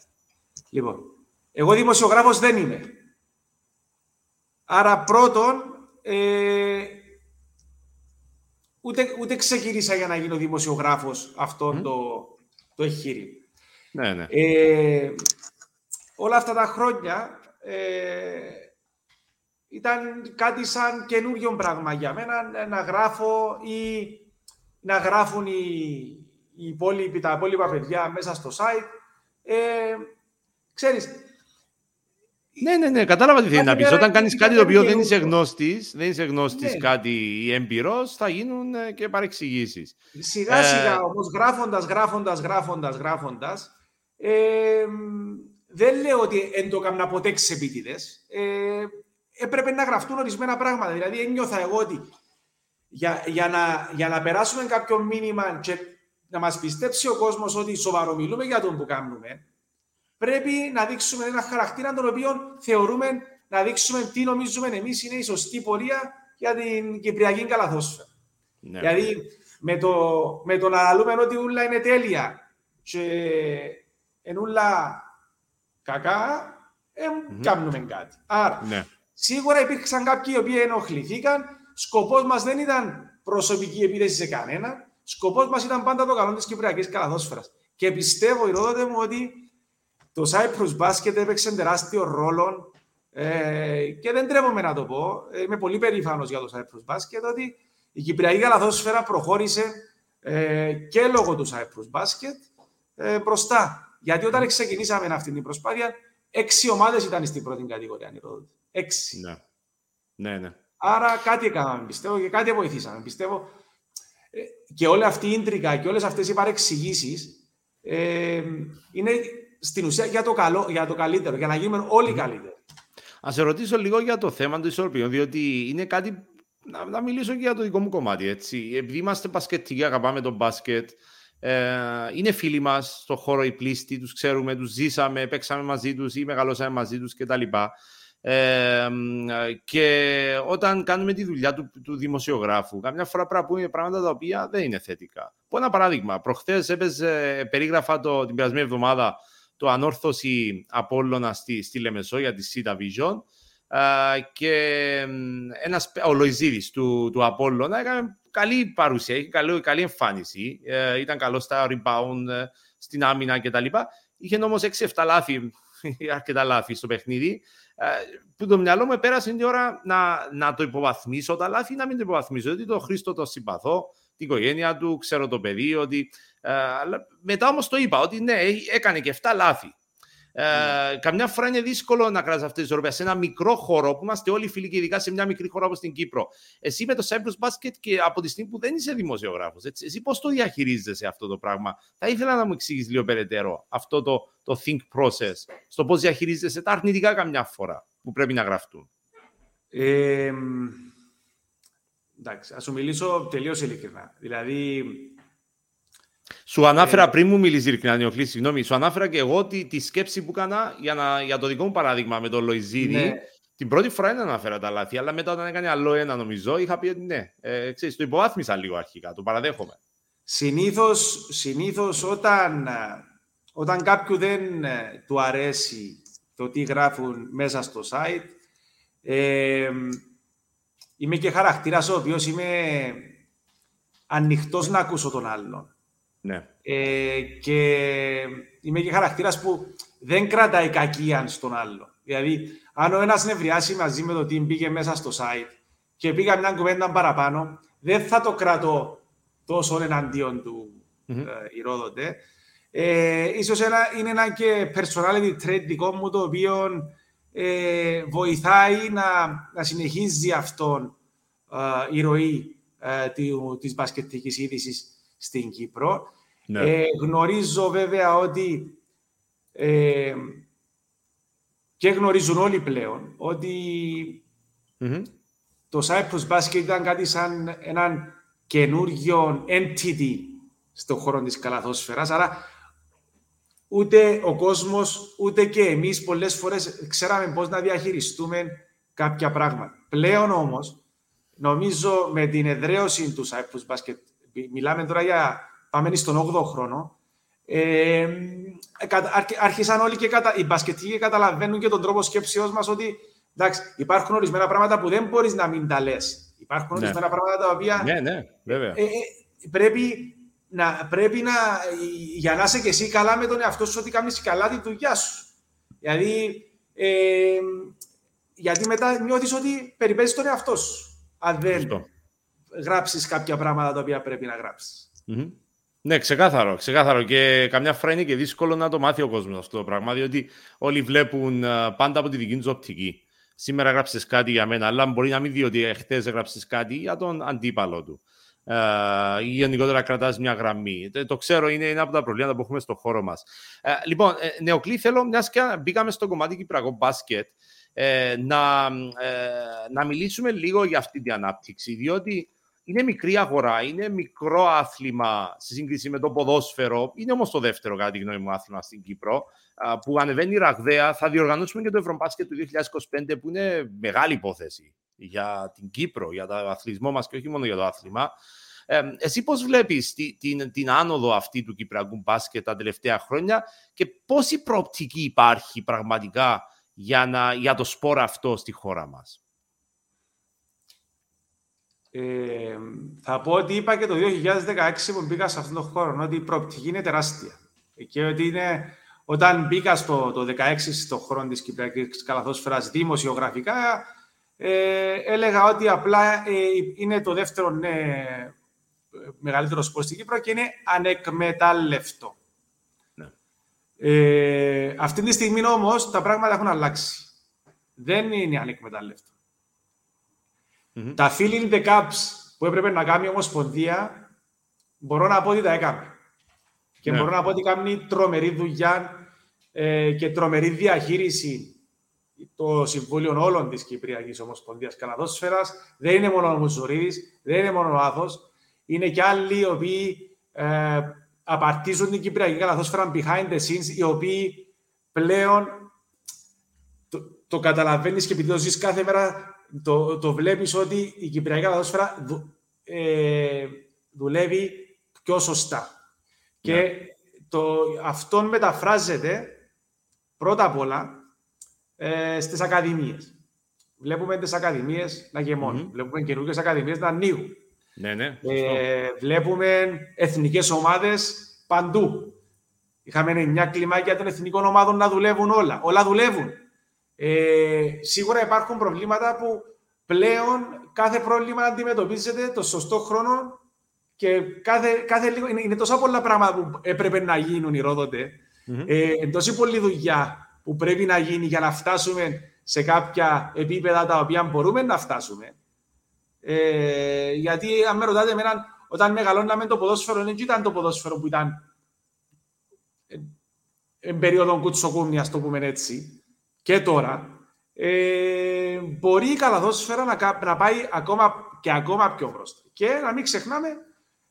Λοιπόν, εγώ δημοσιογράφος δεν είμαι. Άρα πρώτον, ε, ούτε, ούτε ξεκίνησα για να γίνω δημοσιογράφος αυτό το, το εγχείρημα. Ναι, ναι. Ε, όλα αυτά τα χρόνια ε, ήταν κάτι σαν καινούριο πράγμα για μένα να γράφω ή να γράφουν οι, οι υπόλοιποι, τα υπόλοιπα παιδιά μέσα στο site. Ε, ξέρεις, ναι, ναι, ναι, κατάλαβα τι θέλει να πεις. Όταν κάνεις κάτι το οποίο δεν είσαι γνώστης, δεν είσαι γνώστης ναι. κάτι ή έμπειρος, θα γίνουν ε, και παρεξηγήσεις. Σιγά ε, σιγά όμως, γράφοντας, γράφοντας, γράφοντας, γράφοντας, ε, δεν λέω ότι δεν το έκανα ποτέ ξεπίτηδε. Ε, έπρεπε να γραφτούν ορισμένα πράγματα. Δηλαδή, ένιωθα εγώ ότι για, για, να, για να περάσουμε κάποιο μήνυμα και να μας πιστέψει ο κόσμος ότι σοβαρομιλούμε για τον που κάνουμε, πρέπει να δείξουμε ένα χαρακτήρα τον οποίο θεωρούμε να δείξουμε τι νομίζουμε εμείς είναι η σωστή πορεία για την Κυπριακή καλαθόσφαιρα. Ναι. Δηλαδή, με το, με το να λέμε ότι ούλα είναι τέλεια και εν ούλα κακά, ε, mm-hmm. κάνουμε κάτι. Άρα, ναι. σίγουρα υπήρξαν κάποιοι οι οποίοι ενοχληθήκαν. Σκοπός μας δεν ήταν προσωπική επίθεση σε κανένα. Σκοπός μας ήταν πάντα το καλό της Κυπριακής καλαθόσφαιρας. Και πιστεύω, η μου, ότι το Cyprus Basket έπαιξε τεράστιο ρόλο ε, και δεν τρέπομαι να το πω. Είμαι πολύ περήφανος για το Cyprus Basket ότι η Κυπριακή Καλαθόσφαιρα προχώρησε ε, και λόγω του Cyprus Basket ε, μπροστά. Γιατί όταν ξεκινήσαμε αυτή την προσπάθεια, έξι ομάδες ήταν στην πρώτη κατηγορία. Έξι. Ναι. ναι, ναι. Άρα κάτι έκαναμε, πιστεύω, και κάτι βοηθήσαμε. Πιστεύω ε, και όλη αυτή η ίντρικα και όλες αυτές οι παρεξηγήσεις ε, είναι στην ουσία για το, καλό, για το καλύτερο, για να γίνουμε όλοι καλύτεροι. Α σε ρωτήσω λίγο για το θέμα του ισορροπιών, διότι είναι κάτι. Να, να μιλήσω και για το δικό μου κομμάτι. Έτσι. Επειδή είμαστε μπασκετικοί, αγαπάμε τον μπάσκετ. Ε, είναι φίλοι μας στον χώρο οι πλήστοι, τους ξέρουμε, τους ζήσαμε, παίξαμε μαζί τους ή μεγαλώσαμε μαζί τους κτλ. Ε, και όταν κάνουμε τη δουλειά του, του δημοσιογράφου, καμιά φορά πρέπει να πούμε πράγματα τα οποία δεν είναι θετικά. Πω ένα παράδειγμα. Προχθές έπαιζε, περίγραφα το, την περασμένη εβδομάδα το ανόρθωση Απόλλωνα στη, στη Λεμεσό για τη Σίτα Vision και ένας, ο Λοϊζίδης του, του Απόλλωνα έκανε καλή παρουσία, καλή, καλή εμφάνιση, ε, ήταν καλός στα rebound, ε, στην άμυνα κτλ. Είχε όμως 6-7 λάθη, αρκετά λάθη στο παιχνίδι, ε, που το μυαλό μου πέρασε την ώρα να, να το υποβαθμίσω τα λάθη, να μην το υποβαθμίσω, γιατί το Χρήστο το συμπαθώ, την οικογένεια του, ξέρω το παιδί, ότι ε, μετά όμως το είπα ότι ναι, έκανε και 7 λάθη. Ε, mm. Καμιά φορά είναι δύσκολο να κρατά αυτή τη ισορροπία σε ένα μικρό χώρο που είμαστε όλοι φίλοι και ειδικά σε μια μικρή χώρα όπως την Κύπρο. Εσύ με το Cyprus Basket και από τη στιγμή που δεν είσαι δημοσιογράφος, εσύ πώς το διαχειρίζεσαι αυτό το πράγμα; Θα ήθελα να μου εξηγήσεις λίγο περαιτέρω αυτό το, το think process, στο πώς διαχειρίζεσαι τα αρνητικά καμιά φορά που πρέπει να γραφτούν. Ε, εντάξει, ας σου μιλήσω τελείως ειλικρινά. Δηλαδή, σου ανάφερα ε, πριν μου μιλήσεις ειλικρινά, Νιοκλή, συγγνώμη. Σου ανάφερα και εγώ τη, τη σκέψη που έκανα για, να, για το δικό μου παράδειγμα με τον Λοϊζίδη. Ναι. την πρώτη φορά δεν αναφέρα τα λάθη, αλλά μετά όταν έκανε άλλο ένα νομίζω, είχα πει ότι ναι, ε, ξέρεις, το υποβάθμισα λίγο αρχικά, το παραδέχομαι. Συνήθως, συνήθως όταν, όταν κάποιου δεν ε, του αρέσει το τι γράφουν μέσα στο site, ε, είμαι και χαρακτήρας ο οποίος είμαι ανοιχτός να ακούσω τον άλλον. Ναι. Ε, και είμαι και χαρακτήρας που δεν κρατάει κακία στον άλλο. Δηλαδή, αν ο ένας νευριάσει μαζί με το τι μπήκε μέσα στο site και πήγα μια κουβέντα παραπάνω, δεν θα το κρατώ τόσο εναντίον του mm-hmm. ε, ηρόδοτε. Ε, ίσως ένα, είναι ένα και personality trait δικό μου το οποίο ε, βοηθάει να, να συνεχίζει αυτόν ε, η ροή ε, της μπασκετικής είδησης στην Κύπρο. Ναι. Ε, γνωρίζω βέβαια ότι ε, και γνωρίζουν όλοι πλέον ότι mm-hmm. το Cyprus Basket ήταν κάτι σαν έναν καινούργιο entity στον χώρο της καλαθόσφαιρας. Άρα ούτε ο κόσμος, ούτε και εμείς πολλές φορές ξέραμε πώς να διαχειριστούμε κάποια πράγματα. Πλέον όμως, νομίζω με την εδραίωση του Cyprus Basket, μιλάμε τώρα για πάμε στον 8ο χρόνο, ε, άρχισαν όλοι και κατα... οι μπασκετικοί καταλαβαίνουν και τον τρόπο σκέψεως μας ότι εντάξει, υπάρχουν ορισμένα πράγματα που δεν μπορείς να μην τα λες. Υπάρχουν ναι. ορισμένα πράγματα τα οποία ναι, ναι, βέβαια. Ε, ε, πρέπει, να, πρέπει να, για να είσαι και εσύ καλά με τον εαυτό σου ότι κάνεις καλά τη δουλειά σου. Δηλαδή, ε, γιατί μετά νιώθεις ότι περιπέζεις τον εαυτό σου. Αν δεν γράψεις κάποια πράγματα τα οποία πρέπει να γραψεις ναι, ξεκάθαρο, ξεκάθαρο. Και καμιά φορά είναι και δύσκολο να το μάθει ο κόσμος αυτό το πράγμα, διότι όλοι βλέπουν πάντα από τη δική τους οπτική. Σήμερα έγραψε κάτι για μένα, αλλά μπορεί να μην δει ότι χτε έγραψες κάτι για τον αντίπαλο του. Ή γενικότερα κρατάς μια γραμμή. Το ξέρω, είναι ένα από τα προβλήματα που έχουμε στο χώρο μας. λοιπόν, ε, Νεοκλή, θέλω, μιας και μπήκαμε στο κομμάτι Κυπριακό μπάσκετ, ε, να, ε, να μιλήσουμε λίγο για αυτή την ανάπτυξη, διότι είναι μικρή αγορά, είναι μικρό άθλημα σε σύγκριση με το ποδόσφαιρο. Είναι όμως το δεύτερο, κατά τη γνώμη μου, άθλημα στην Κύπρο, που ανεβαίνει ραγδαία. Θα διοργανώσουμε και το Ευρωμπάσκετ του 2025, που είναι μεγάλη υπόθεση για την Κύπρο, για το αθλητισμό μας και όχι μόνο για το άθλημα. Ε, εσύ πώς βλέπεις την, την άνοδο αυτή του Κυπριακού μπάσκετ τα τελευταία χρόνια και πόση προοπτική υπάρχει πραγματικά για, να, για το σπόρο αυτό στη χώρα μας; Ε, θα πω ότι είπα και το 2016 που μπήκα σε αυτόν τον χώρο ότι η προοπτική είναι τεράστια. Και ότι είναι, όταν μπήκα στο, το 2016 στον χώρο της Κυπριακής Καλαθόσφαιρας δημοσιογραφικά, ε, έλεγα ότι απλά ε, είναι το δεύτερο ναι, μεγαλύτερο σπορ στην Κύπρο και είναι ανεκμετάλλευτο. Ναι. Ε, αυτή τη στιγμή όμως τα πράγματα έχουν αλλάξει. Δεν είναι ανεκμετάλλευτο. Mm-hmm. Τα filling the caps που έπρεπε να κάνει η Ομοσπονδία, μπορώ να πω ότι τα έκανε. Και ναι. μπορώ να πω ότι κάνει τρομερή δουλειά ε, και τρομερή διαχείριση το Συμβούλιο όλων της Κυπριακής Ομοσπονδίας Καλαδόσφαιρας. Δεν είναι μόνο ο Μουζουρίδης, δεν είναι μόνο ο Άθο. Είναι και άλλοι οι οποίοι ε, απαρτίζουν την Κυπριακή Καλαδόσφαιρα behind the scenes, οι οποίοι πλέον το, το καταλαβαίνεις και επειδή το ζεις κάθε μέρα το, το βλέπεις ότι η Κυπριακή Ποδόσφαιρα δου, ε, δουλεύει πιο σωστά. Και ναι. το, αυτό μεταφράζεται πρώτα απ' όλα ε, στις ακαδημίες. Βλέπουμε τις ακαδημίες να γεμώνουν. Mm-hmm. Βλέπουμε καινούργιες ακαδημίες να ανοίγουν. Ναι, ναι, ε, βλέπουμε εθνικές ομάδες παντού. Είχαμε μια κλιμάκια των εθνικών ομάδων να δουλεύουν όλα. Όλα δουλεύουν. Ε, σίγουρα υπάρχουν προβλήματα που πλέον κάθε πρόβλημα αντιμετωπίζεται το σωστό χρόνο και κάθε, κάθε λίγο, είναι, είναι τόσα πολλά πράγματα που έπρεπε να γίνουν οι ρόδοτε. Mm-hmm. Ε, τόση πολλή δουλειά που πρέπει να γίνει για να φτάσουμε σε κάποια επίπεδα τα οποία μπορούμε να φτάσουμε. Ε, γιατί αν με ρωτάτε εμένα, όταν μεγαλώναμε το ποδόσφαιρο, δεν ήταν το ποδόσφαιρο που ήταν εν περίοδο κουτσοκούμνη, ας το πούμε έτσι και τώρα, ε, μπορεί η καλαδόσφαιρα να, να πάει ακόμα και ακόμα πιο μπροστά. Και να μην ξεχνάμε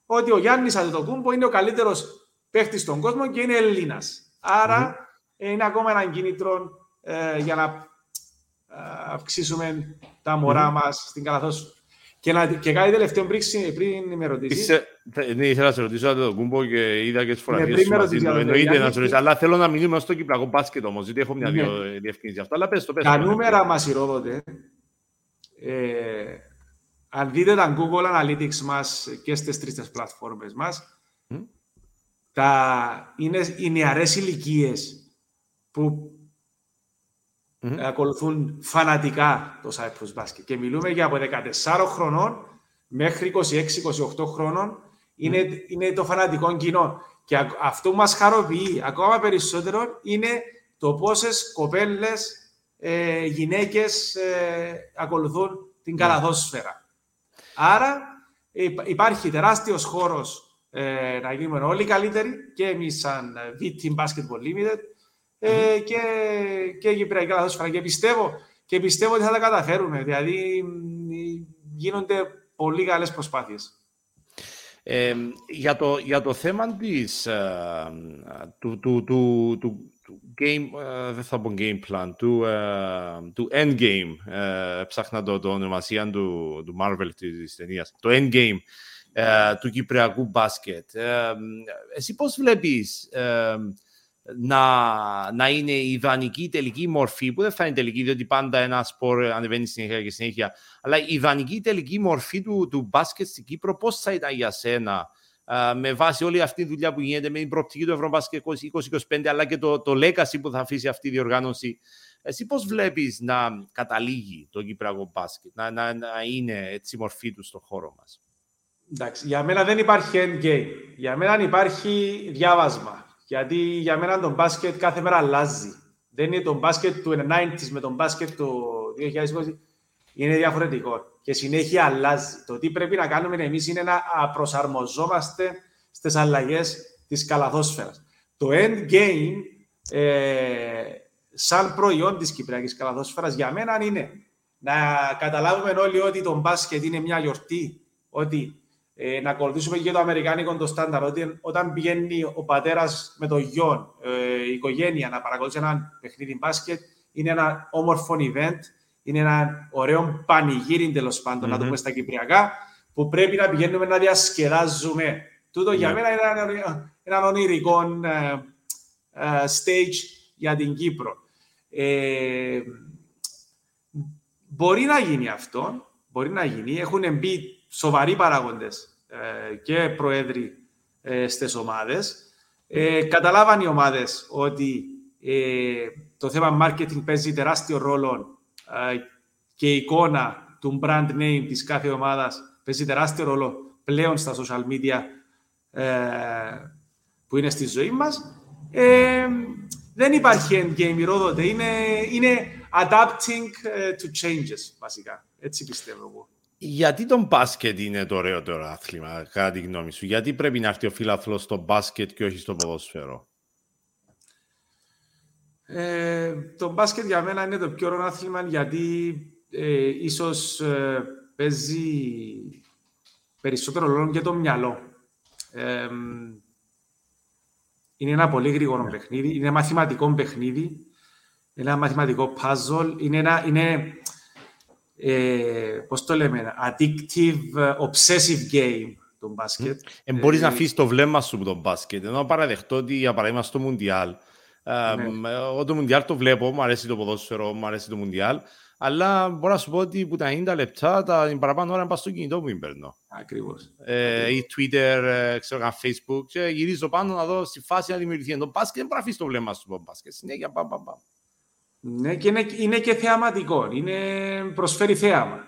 ότι ο Γιάννης Αντετοκούμπο είναι ο καλύτερος παίχτης στον κόσμο και είναι Έλληνας. Άρα mm-hmm. Είναι ακόμα ένα κίνητρο ε, για να αυξήσουμε τα μωρά mm. μας στην καλαθόσφαιρα. Και, να, και κάτι τελευταίο πριν, πριν με ρωτήσεις. Ναι, ήθελα να σε ρωτήσω το κούμπο και είδα και τις φωτογραφίες σου μαζί Εννοείται να σε ρωτήσω, αλλά θέλω να μιλήσουμε στο Κυπριακό μπάσκετ όμως, γιατί έχω μια ναι. διευκρίνηση αυτό. Αλλά πες το, πες Τα νούμερα μας ηρόδοτε, ε, αν δείτε τα Google Analytics μας και στις τρεις πλατφόρμες μας, mm. τα, είναι οι νεαρές ηλικίες που mm-hmm. ακολουθούν φανατικά το Cyprus Basket. Και μιλούμε για από 14 χρονών μέχρι 26-28 χρονών είναι, mm. είναι το φανατικό κοινό. Και αυτό που μας χαροποιεί ακόμα περισσότερο είναι το πόσες κοπέλες, ε, γυναίκες ε, ακολουθούν την καλαθόσφαιρα. Άρα υπάρχει τεράστιος χώρος ε, να γίνουμε όλοι καλύτεροι και εμείς σαν V-Team Basketball Limited ε, και, και η Κυπριακή Καλαθόσφαιρα. Και πιστεύω, και πιστεύω ότι θα τα καταφέρουμε. Δηλαδή γίνονται πολύ καλές προσπάθειες. Ε, για, το, για το θέμα της, uh, του, του, του, του, game, uh, δεν θα πω game plan, του, uh, του endgame, uh, ψάχνα το, το ονομασία του, του Marvel της ταινίας, το endgame uh, του κυπριακού μπάσκετ. Uh, εσύ πώς βλέπεις uh, να, να είναι η ιδανική τελική μορφή, που δεν θα είναι τελική, διότι πάντα ένα σπορ ανεβαίνει συνέχεια και συνέχεια, αλλά η ιδανική τελική μορφή του, του μπάσκετ στην Κύπρο, πώς θα ήταν για σένα, με βάση όλη αυτή τη δουλειά που γίνεται με την προοπτική του Ευρωμπάσκετ 2025, αλλά και το, το legacy που θα αφήσει αυτή η διοργάνωση. Εσύ πώς βλέπεις να καταλήγει το Κυπριακό μπάσκετ, να, να, να είναι έτσι η μορφή του στον χώρο μας; Εντάξει, για μένα δεν υπάρχει endgame. Για μένα υπάρχει διάβασμα. Γιατί για μένα το μπάσκετ κάθε μέρα αλλάζει. Δεν είναι το μπάσκετ του 90s με το μπάσκετ του 2020. Είναι διαφορετικό και συνέχεια αλλάζει. Το τι πρέπει να κάνουμε εμείς είναι να προσαρμοζόμαστε στις αλλαγές της καλαθόσφαιρας. Το end game, ε, σαν προϊόν της Κυπριακής καλαθόσφαιρας, για μένα είναι να καταλάβουμε όλοι ότι το μπάσκετ είναι μια γιορτή. Ότι ε, να ακολουθήσουμε και το αμερικάνικο το στάνταρ, ότι όταν πηγαίνει ο πατέρας με το γιο, ε, η οικογένεια να παρακολουθεί ένα παιχνίδι μπάσκετ, είναι ένα όμορφο event, είναι ένα ωραίο πανηγύρι τέλος πάντων, mm-hmm. να το πούμε στα Κυπριακά, που πρέπει να πηγαίνουμε να διασκεδάζουμε. Τούτο yeah. για ναι. μένα είναι ένα, ένα ονειρικό ε, ε, stage για την Κύπρο. Ε, μπορεί να γίνει αυτό, μπορεί να γίνει. Έχουν μπει σοβαροί παράγοντες ε, και προέδροι ε, στις ομάδες. Ε, καταλάβαν οι ομάδες ότι το θέμα marketing παίζει τεράστιο ρόλο και η εικόνα του brand name της κάθε ομάδας παίζει τεράστιο ρόλο πλέον στα social media που είναι στη ζωή μας. δεν υπάρχει endgame ρόδοτε. Είναι, είναι adapting to changes, βασικά. Έτσι πιστεύω εγώ. Γιατί το μπάσκετ είναι το ωραιότερο άθλημα, κατά τη γνώμη σου; Γιατί πρέπει να έρθει ο φίλαθλο στο μπάσκετ και όχι στο ποδόσφαιρο; Ε, το μπάσκετ για μένα είναι το πιο ωραίο άθλημα γιατί ε, ίσως ε, παίζει περισσότερο ρόλο για το μυαλό. Ε, είναι ένα πολύ γρήγορο παιχνίδι, είναι μαθηματικό παιχνίδι, είναι ένα μαθηματικό puzzle, είναι, ένα, είναι ε, πώς το λέμε, addictive, obsessive game το μπάσκετ. Ε, μπορείς να αφήσεις το βλέμμα σου από το μπάσκετ, ενώ παραδεχτώ ότι για παράδειγμα στο Μουντιάλ, ναι. εγώ το Μουντιάλ το βλέπω, μου αρέσει το ποδόσφαιρο, μου αρέσει το Μουντιάλ, αλλά μπορώ να σου πω ότι που τα 90 λεπτά, τα παραπάνω ώρα πάω στο κινητό που παίρνω. Ακριβώς. Ε, ή Twitter, ε, ξέρω, Facebook, και γυρίζω πάνω να δω στη φάση να δημιουργηθεί. Το μπάσκετ δεν μπορεί να αφήσει το βλέμμα σου από μπάσκετ. Συνέχεια, πam, πam, πam. Ναι, και είναι, είναι και θεαματικό. Είναι, προσφέρει θέαμα.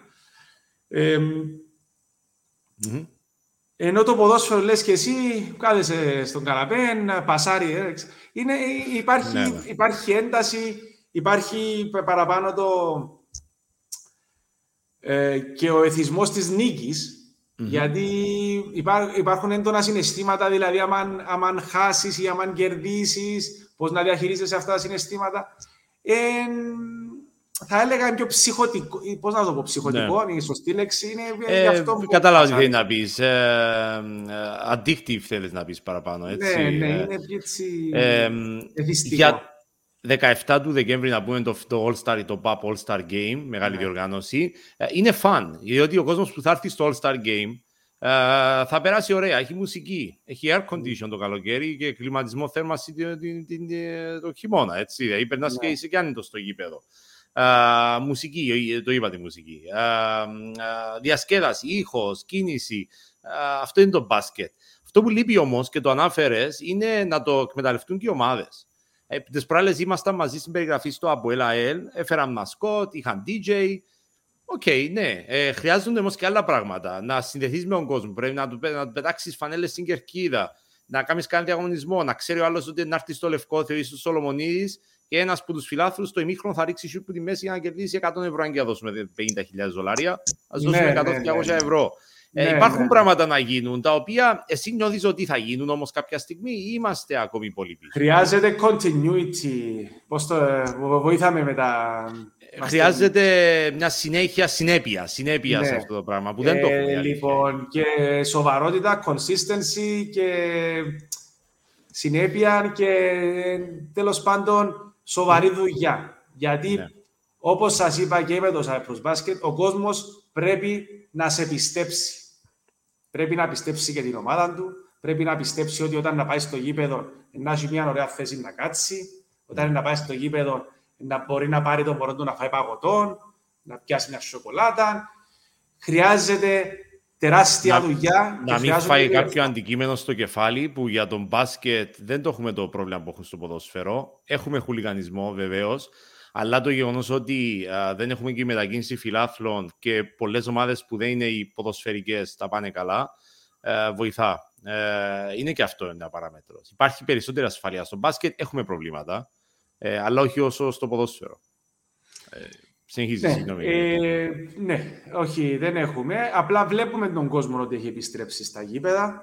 Ε, mm-hmm. Ενώ το ποδόσφαιρο λες και εσύ, κάθεσαι στον καναπέ, πασάρι, ε, είναι, υπάρχει, ναι, ναι. υπάρχει ένταση, υπάρχει παραπάνω το, ε, και ο εθισμός της νικης mm-hmm. γιατί υπά, υπάρχουν έντονα συναισθήματα, δηλαδή άμα, άμα χάσεις ή άμα κερδίσεις, πώς να διαχειρίζεσαι αυτά τα συναισθήματα θα έλεγα πιο ψυχοτικό, πώς να το πω, ψυχοτικό, ναι. η σωστή λέξη είναι ε, αυτό που... Κατάλαβα τι θέλεις να πεις, ε, addictive θέλεις να πεις παραπάνω, έτσι. Ναι, ναι, ε, είναι έτσι ε, για, 17 του Δεκέμβρη να πούμε το, το All-Star ή το PAP All-Star Game, μεγάλη ναι. διοργάνωση. Ε, είναι fun, διότι ο κόσμος που θα έρθει στο All-Star Game ε, θα περάσει ωραία. Έχει μουσική, έχει air condition το καλοκαίρι και κλιματισμό θέρμανση το χειμώνα. Έτσι, δηλαδή περνάς ναι. και είσαι και άνετος στο γήπεδο. Uh, μουσική, το είπα τη μουσική. Uh, uh, διασκέδαση, ήχος, κίνηση. αυτό είναι το μπάσκετ. Αυτό που λείπει όμως και το ανάφερες είναι να το εκμεταλλευτούν και οι ομάδες. Ε, Τις προάλλες ήμασταν μαζί στην περιγραφή στο ΑΠΟΕΛ ΑΕΛ, έφεραν μασκότ, είχαν DJ. Ok, okay, ναι. Ε, χρειάζονται όμως και άλλα πράγματα. Να συνδεθείς με τον κόσμο. Πρέπει να του, να του πετάξεις φανέλες στην κερκίδα, να κάνεις κάνει διαγωνισμό, να ξέρει ο άλλος ότι να έρθει στο Λευκόθεο ή στο Σολομονίδης και ένας από τους φιλάθλους το ημίχρονο θα ρίξει shoot που τη μέση για να κερδίσει 100 ευρώ. Αν και να δώσουμε 50.000 δολάρια, ας δώσουμε ναι, 100-200 ναι, ναι. ευρώ. Ε, ναι, υπάρχουν ναι. πράγματα να γίνουν, τα οποία εσύ νιώθεις ότι θα γίνουν όμως κάποια στιγμή ή είμαστε ακόμη πολύ πίσω; Χρειάζεται continuity. Πώς το βοήθαμε με τα. Ε, χρειάζεται μια συνέχεια, συνέπεια, συνέπεια ναι. σε αυτό το πράγμα που δεν το έχουμε. Λοιπόν, και σοβαρότητα, consistency και συνέπεια και τέλος πάντων σοβαρή δουλειά. Γιατί, ναι. όπως σας είπα και με το Cyprus Basket, ο κόσμος πρέπει να σε πιστέψει. Πρέπει να πιστέψει και την ομάδα του. Πρέπει να πιστέψει ότι όταν να πάει στο γήπεδο να έχει μια ωραία θέση να κάτσει. Όταν να πάει στο γήπεδο να μπορεί να πάρει τον μωρό του να φάει παγωτόν, να πιάσει μια σοκολάτα. Χρειάζεται τεράστια να, δουλειά. Να μην φάει κάποιο αντικείμενο στο κεφάλι που για τον μπάσκετ δεν το έχουμε το πρόβλημα που έχουμε στο ποδόσφαιρο. Έχουμε χουλιγανισμό βεβαίως. Αλλά το γεγονός ότι δεν έχουμε και μετακίνηση φιλάθλων και πολλές ομάδες που δεν είναι οι ποδοσφαιρικές τα πάνε καλά, βοηθά. Ε, είναι και αυτό ένα παράμετρο. Υπάρχει περισσότερη ασφαλεία στο μπάσκετ, έχουμε προβλήματα, ε, αλλά όχι όσο στο ποδόσφαιρο. Ε, συνεχίζεις, ναι, συγγνώμη. Ε, ναι, όχι, δεν έχουμε. Απλά βλέπουμε τον κόσμο ότι έχει επιστρέψει στα γήπεδα.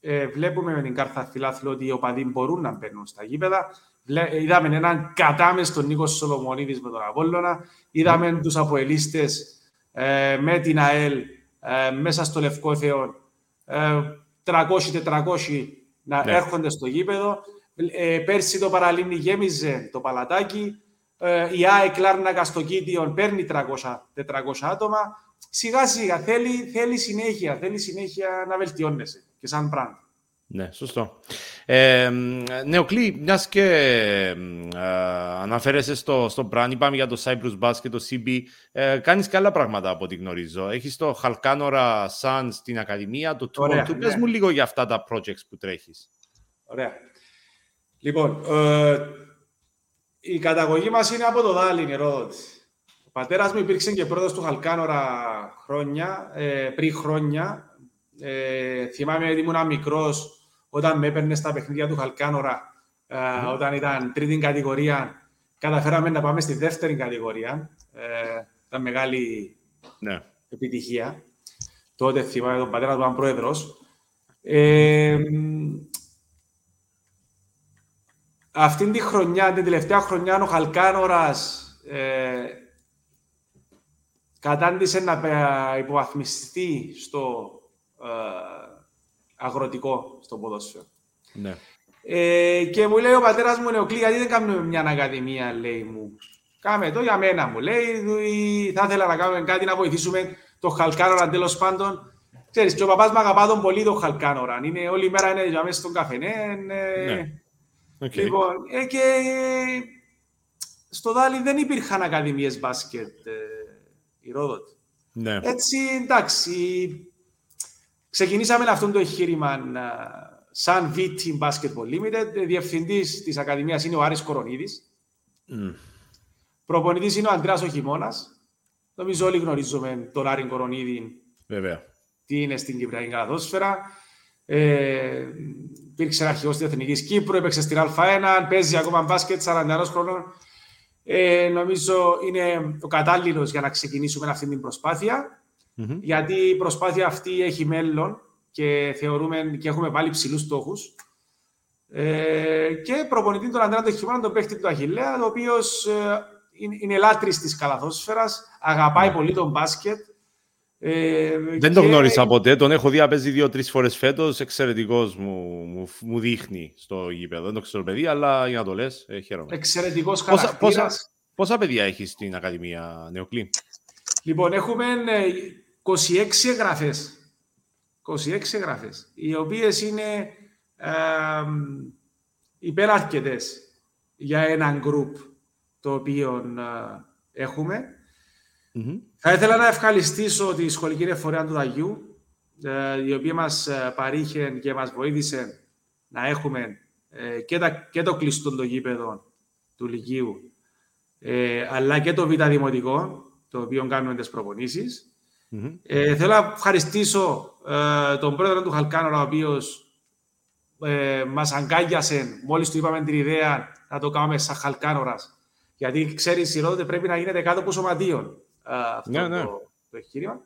Ε, βλέπουμε με την κάρτα φιλάθλου ότι οι οπαδοί μπορούν να μπαίνουν στα γήπεδα. Είδαμε έναν κατάμε στον Νίκος Σολομονίδης με τον Απόλλωνα. Είδαμε mm. τους αποελίστες ε, με την ΑΕΛ ε, μέσα στο Λευκό Θεό. Ε, 300-400 να ναι. έρχονται στο γήπεδο. Ε, πέρσι το Παραλίμνη γέμιζε το παλατάκι. Ε, η ΑΕΚ Λάρνακα στο Κίτιον παίρνει 300-400 άτομα. Σιγά σιγά θέλει, θέλει συνέχεια, θέλει συνέχεια να βελτιώνεσαι και σαν πράγμα. Ναι, σωστό. Ε, Νεοκλή, μιας και ε, αναφέρεσαι στο, στο brand, είπαμε για το Cyprus Bass και το CB, ε, κάνεις και άλλα πράγματα από ό,τι γνωρίζω. Έχεις το Halkanora Sun στην Ακαδημία, το Tour του. Πες ναι. μου λίγο για αυτά τα projects που τρέχεις. Ωραία. Λοιπόν, ε, η καταγωγή μας είναι από το Δάλιν, ερώτηση. Ο πατέρας μου υπήρξε και πρόεδρος του Χαλκάνορα χρόνια, ε, πριν χρόνια. Ε, θυμάμαι ότι ήμουν μικρός όταν με έπαιρνε στα παιχνίδια του Χαλκάνορα, mm. όταν ήταν τρίτη κατηγορία, καταφέραμε να πάμε στη δεύτερη κατηγορία. Ε, ήταν μεγάλη ναι. επιτυχία. Τότε θυμάμαι τον πατέρα του ήταν πρόεδρος. Ε, αυτή τη χρονιά, την τελευταία χρονιά, ο Χαλκάνορας ε, κατάντησε να υποβαθμιστεί στο ε, αγροτικό στο ποδόσφαιρο. Ναι. Ε, και μου λέει ο πατέρας μου, Νεοκλή, γιατί δεν κάνουμε μια ακαδημία, λέει μου. Κάμε το για μένα, μου λέει. Θα ήθελα να κάνουμε κάτι να βοηθήσουμε το Χαλκάνορα τέλος πάντων. Ξέρεις, και ο παπάς μου αγαπά τον πολύ το Χαλκάνορα. Είναι, όλη μέρα είναι για μέσα στον καφενέ. Ναι. Okay. Λοιπόν, ε, και στο Δάλι δεν υπήρχαν ακαδημίες μπάσκετ, ε, η Ρόδοτη. Ναι. Έτσι, εντάξει, Ξεκινήσαμε αυτό το εγχείρημα σαν V-Team Basketball Limited. Διευθυντής της Ακαδημίας είναι ο Άρης Κορονίδης. Mm. Προπονητής είναι ο Αντρέας Οχημώνας. Νομίζω όλοι γνωρίζουμε τον Άρη Κορονίδη. Βέβαια. Τι είναι στην Κυπριακή Καλαδόσφαιρα. Ε, υπήρξε αρχηγός της Εθνικής Κύπρου, έπαιξε στην Α1, παίζει ακόμα μπάσκετ 41 χρόνων. Ε, νομίζω είναι ο κατάλληλος για να ξεκινήσουμε αυτή την προσπάθεια mm γιατί η προσπάθεια αυτή έχει μέλλον και θεωρούμε και έχουμε βάλει ψηλούς στόχους. Ε, και προπονητή τον Αντρέα Τεχημάνο, τον παίχτη του Αχηλέα, ο οποίος ε, είναι, είναι λάτρης της καλαθόσφαιρας, αγαπάει ναι. πολύ τον μπάσκετ. Ε, Δεν και... το γνώρισα ποτέ. Τον έχω δει να παίζει δύο-τρεις φορές φέτος. Εξαιρετικός μου, μου, μου, δείχνει στο γήπεδο. Δεν το ξέρω, παιδί, αλλά για να το λες, ε, χαίρομαι. Εξαιρετικός χαρακτήρα. Πόσα, πόσα, παιδιά έχεις στην Ακαδημία Νεοκλή, Λοιπόν, έχουμε 26 εγγραφές. 26 εγγραφές. Οι οποίες είναι ε, υπεραρκετές για ένα γκρουπ το οποίο ε, εχουμε Θα ήθελα να ευχαριστήσω τη σχολική εφορία του Δαγιού, ε, η οποία μας ε, παρήχε και μας βοήθησε να έχουμε και, τα, και το κλειστό των γήπεδων του Λυκείου, αλλά και το Β' Δημοτικό, το οποίο κάνουμε τις προπονησεις θέλω να ευχαριστήσω τον πρόεδρο του Χαλκάνορα, ο οποίος μας αγκάγιασε μόλις του είπαμε την ιδέα να το κάνουμε σαν χαλκάνορας. Γιατί ξέρεις, η Ρόδοτε πρέπει να γίνεται κάτω από σωματείων αυτό ναι, ναι. Το, το εγχείρημα.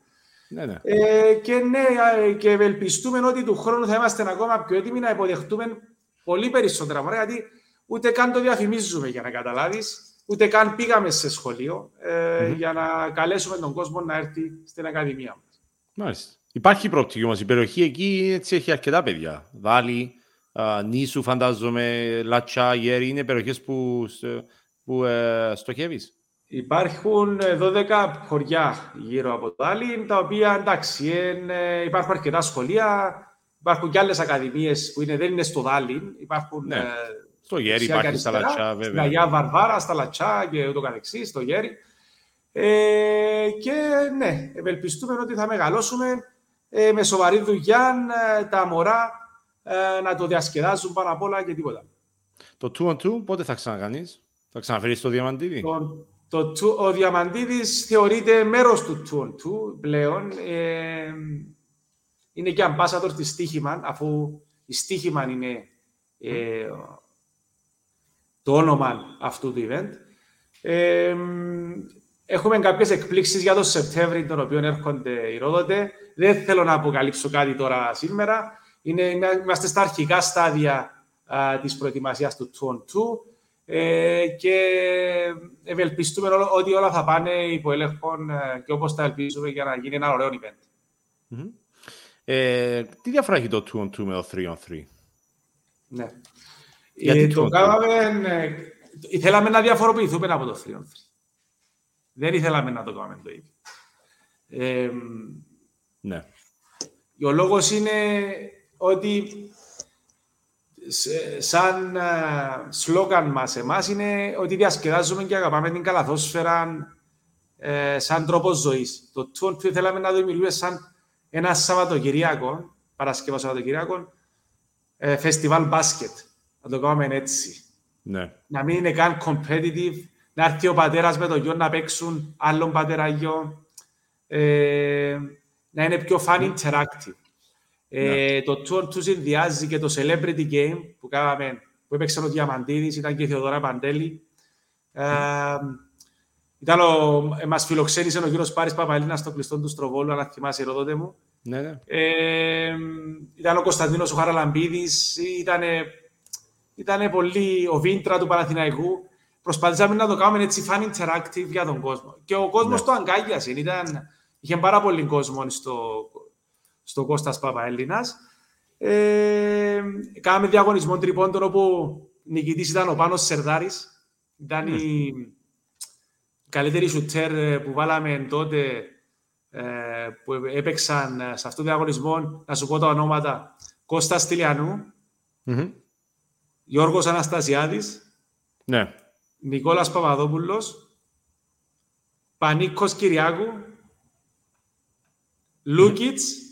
Ναι, ναι. Ε, και ναι, και ευελπιστούμε ότι του χρόνου θα είμαστε ακόμα πιο έτοιμοι να υποδεχτούμε πολύ περισσότερα μωρέ, γιατί ούτε καν το διαφημίζουμε για να καταλάβεις, ούτε καν πήγαμε σε σχολείο ε, mm-hmm. για να καλέσουμε τον κόσμο να έρθει στην Ακαδημία μας. Μάλιστα. Υπάρχει προοπτική όμως. Η περιοχή εκεί έτσι έχει αρκετά παιδιά. Δάλι, νήσου, φαντάζομαι, Λατσά, Γέρι, είναι περιοχές που που ε, στοχεύεις. Υπάρχουν 12 χωριά γύρω από το Άλλη, τα οποία εντάξει, είναι, υπάρχουν αρκετά σχολεία, υπάρχουν και άλλες ακαδημίες που είναι, δεν είναι στο Δάλι. Υπάρχουν, ναι. ε, στο Γέρι υπάρχει, στα Λατσά, βέβαια. Στην Αγιά Βαρβάρα, στα Λατσά και ούτω καθεξής, στο Γέρι. Ε, και ναι, ευελπιστούμε ότι θα μεγαλώσουμε ε, με σοβαρή δουλειά ε, τα μωρά ε, να το διασκεδάζουν πάνω απ' όλα και τίποτα. Το 2 on 2 πότε θα ξανακάνεις; Θα ξαναφέρεις το Διαμαντίδη. Το, το, ο Διαμαντίδης θεωρείται μέρος του 2 πλέον. Ε, είναι και ambassador της Στίχημαν, αφού η Στίχημαν είναι ε, το όνομα αυτού του event. Ε, έχουμε κάποιες εκπλήξεις για το Σεπτέμβρη, τον οποίο έρχονται οι Ρόδοτε. Δεν θέλω να αποκαλύψω κάτι τώρα σήμερα. Είναι, είμαστε στα αρχικά στάδια α, της προετοιμασίας του 2 ε, και ευελπιστούμε ότι όλα θα πάνε υπό έλεγχο ε, και όπως τα ελπίζουμε για να γίνει ένα ωραίο event. Mm-hmm. Ε, τι διαφορά έχει το 2 on 2 με το 3 on 3? Ναι. Γιατί ε, το κάναμε, ε, θέλαμε να διαφοροποιηθούμε από το 3 on 3. Δεν ήθελαμε να το κάνουμε το ίδιο. Ε, ναι. Ο λόγος είναι ότι σαν σλόγαν μας εμάς είναι ότι διασκεδάζουμε και αγαπάμε την καλαθόσφαιρα ε, σαν τρόπος ζωής. Το τούν που θέλαμε να δημιουργήσουμε σαν ένα Σαββατοκυριακό, Παρασκευό Σαββατοκυριακό, ε, φεστιβάλ μπάσκετ. Να το κάνουμε έτσι. Ναι. Να μην είναι καν competitive, να έρθει ο πατέρας με το γιο να παίξουν άλλον πατέρα γιο. Ε, να είναι πιο fun interactive. Ε, ναι. το tour του συνδυάζει και το celebrity game που, κάναμε, που έπαιξε ο Διαμαντίδης, ήταν και η Θεοδωρά Παντέλη. Ε, ήταν ο, ε, μας φιλοξένησε ο κύριος Πάρης Παπαλίνας στο κλειστό του Στροβόλου, αν θυμάσαι ρόδοτε μου. Ναι, ναι. Ε, ήταν ο Κωνσταντίνος ο Χαραλαμπίδης, ήταν, ήταν πολύ ο Βίντρα του Παναθηναϊκού. Προσπαθήσαμε να το κάνουμε έτσι fun interactive για τον κόσμο. Και ο κόσμος ναι. το αγκάγιασε. Ήταν, είχε πάρα πολύ κόσμο στο, στον Κώστας Παπαέλληνας. Ε, κάναμε διαγωνισμό τριπώντων όπου νικητής ήταν ο Πάνος Σερδάρης. Ήταν mm. η καλύτερη σουτέρ ε, που βάλαμε τότε ε, που έπαιξαν σε αυτό το διαγωνισμό. Να σου πω τα ονόματα. Κώστας Τηλιανού, mm-hmm. Γιώργος Αναστασιάδης, ναι. Νικόλας Παπαδόπουλος, Πανίκος Κυριάκου, Λούκιτς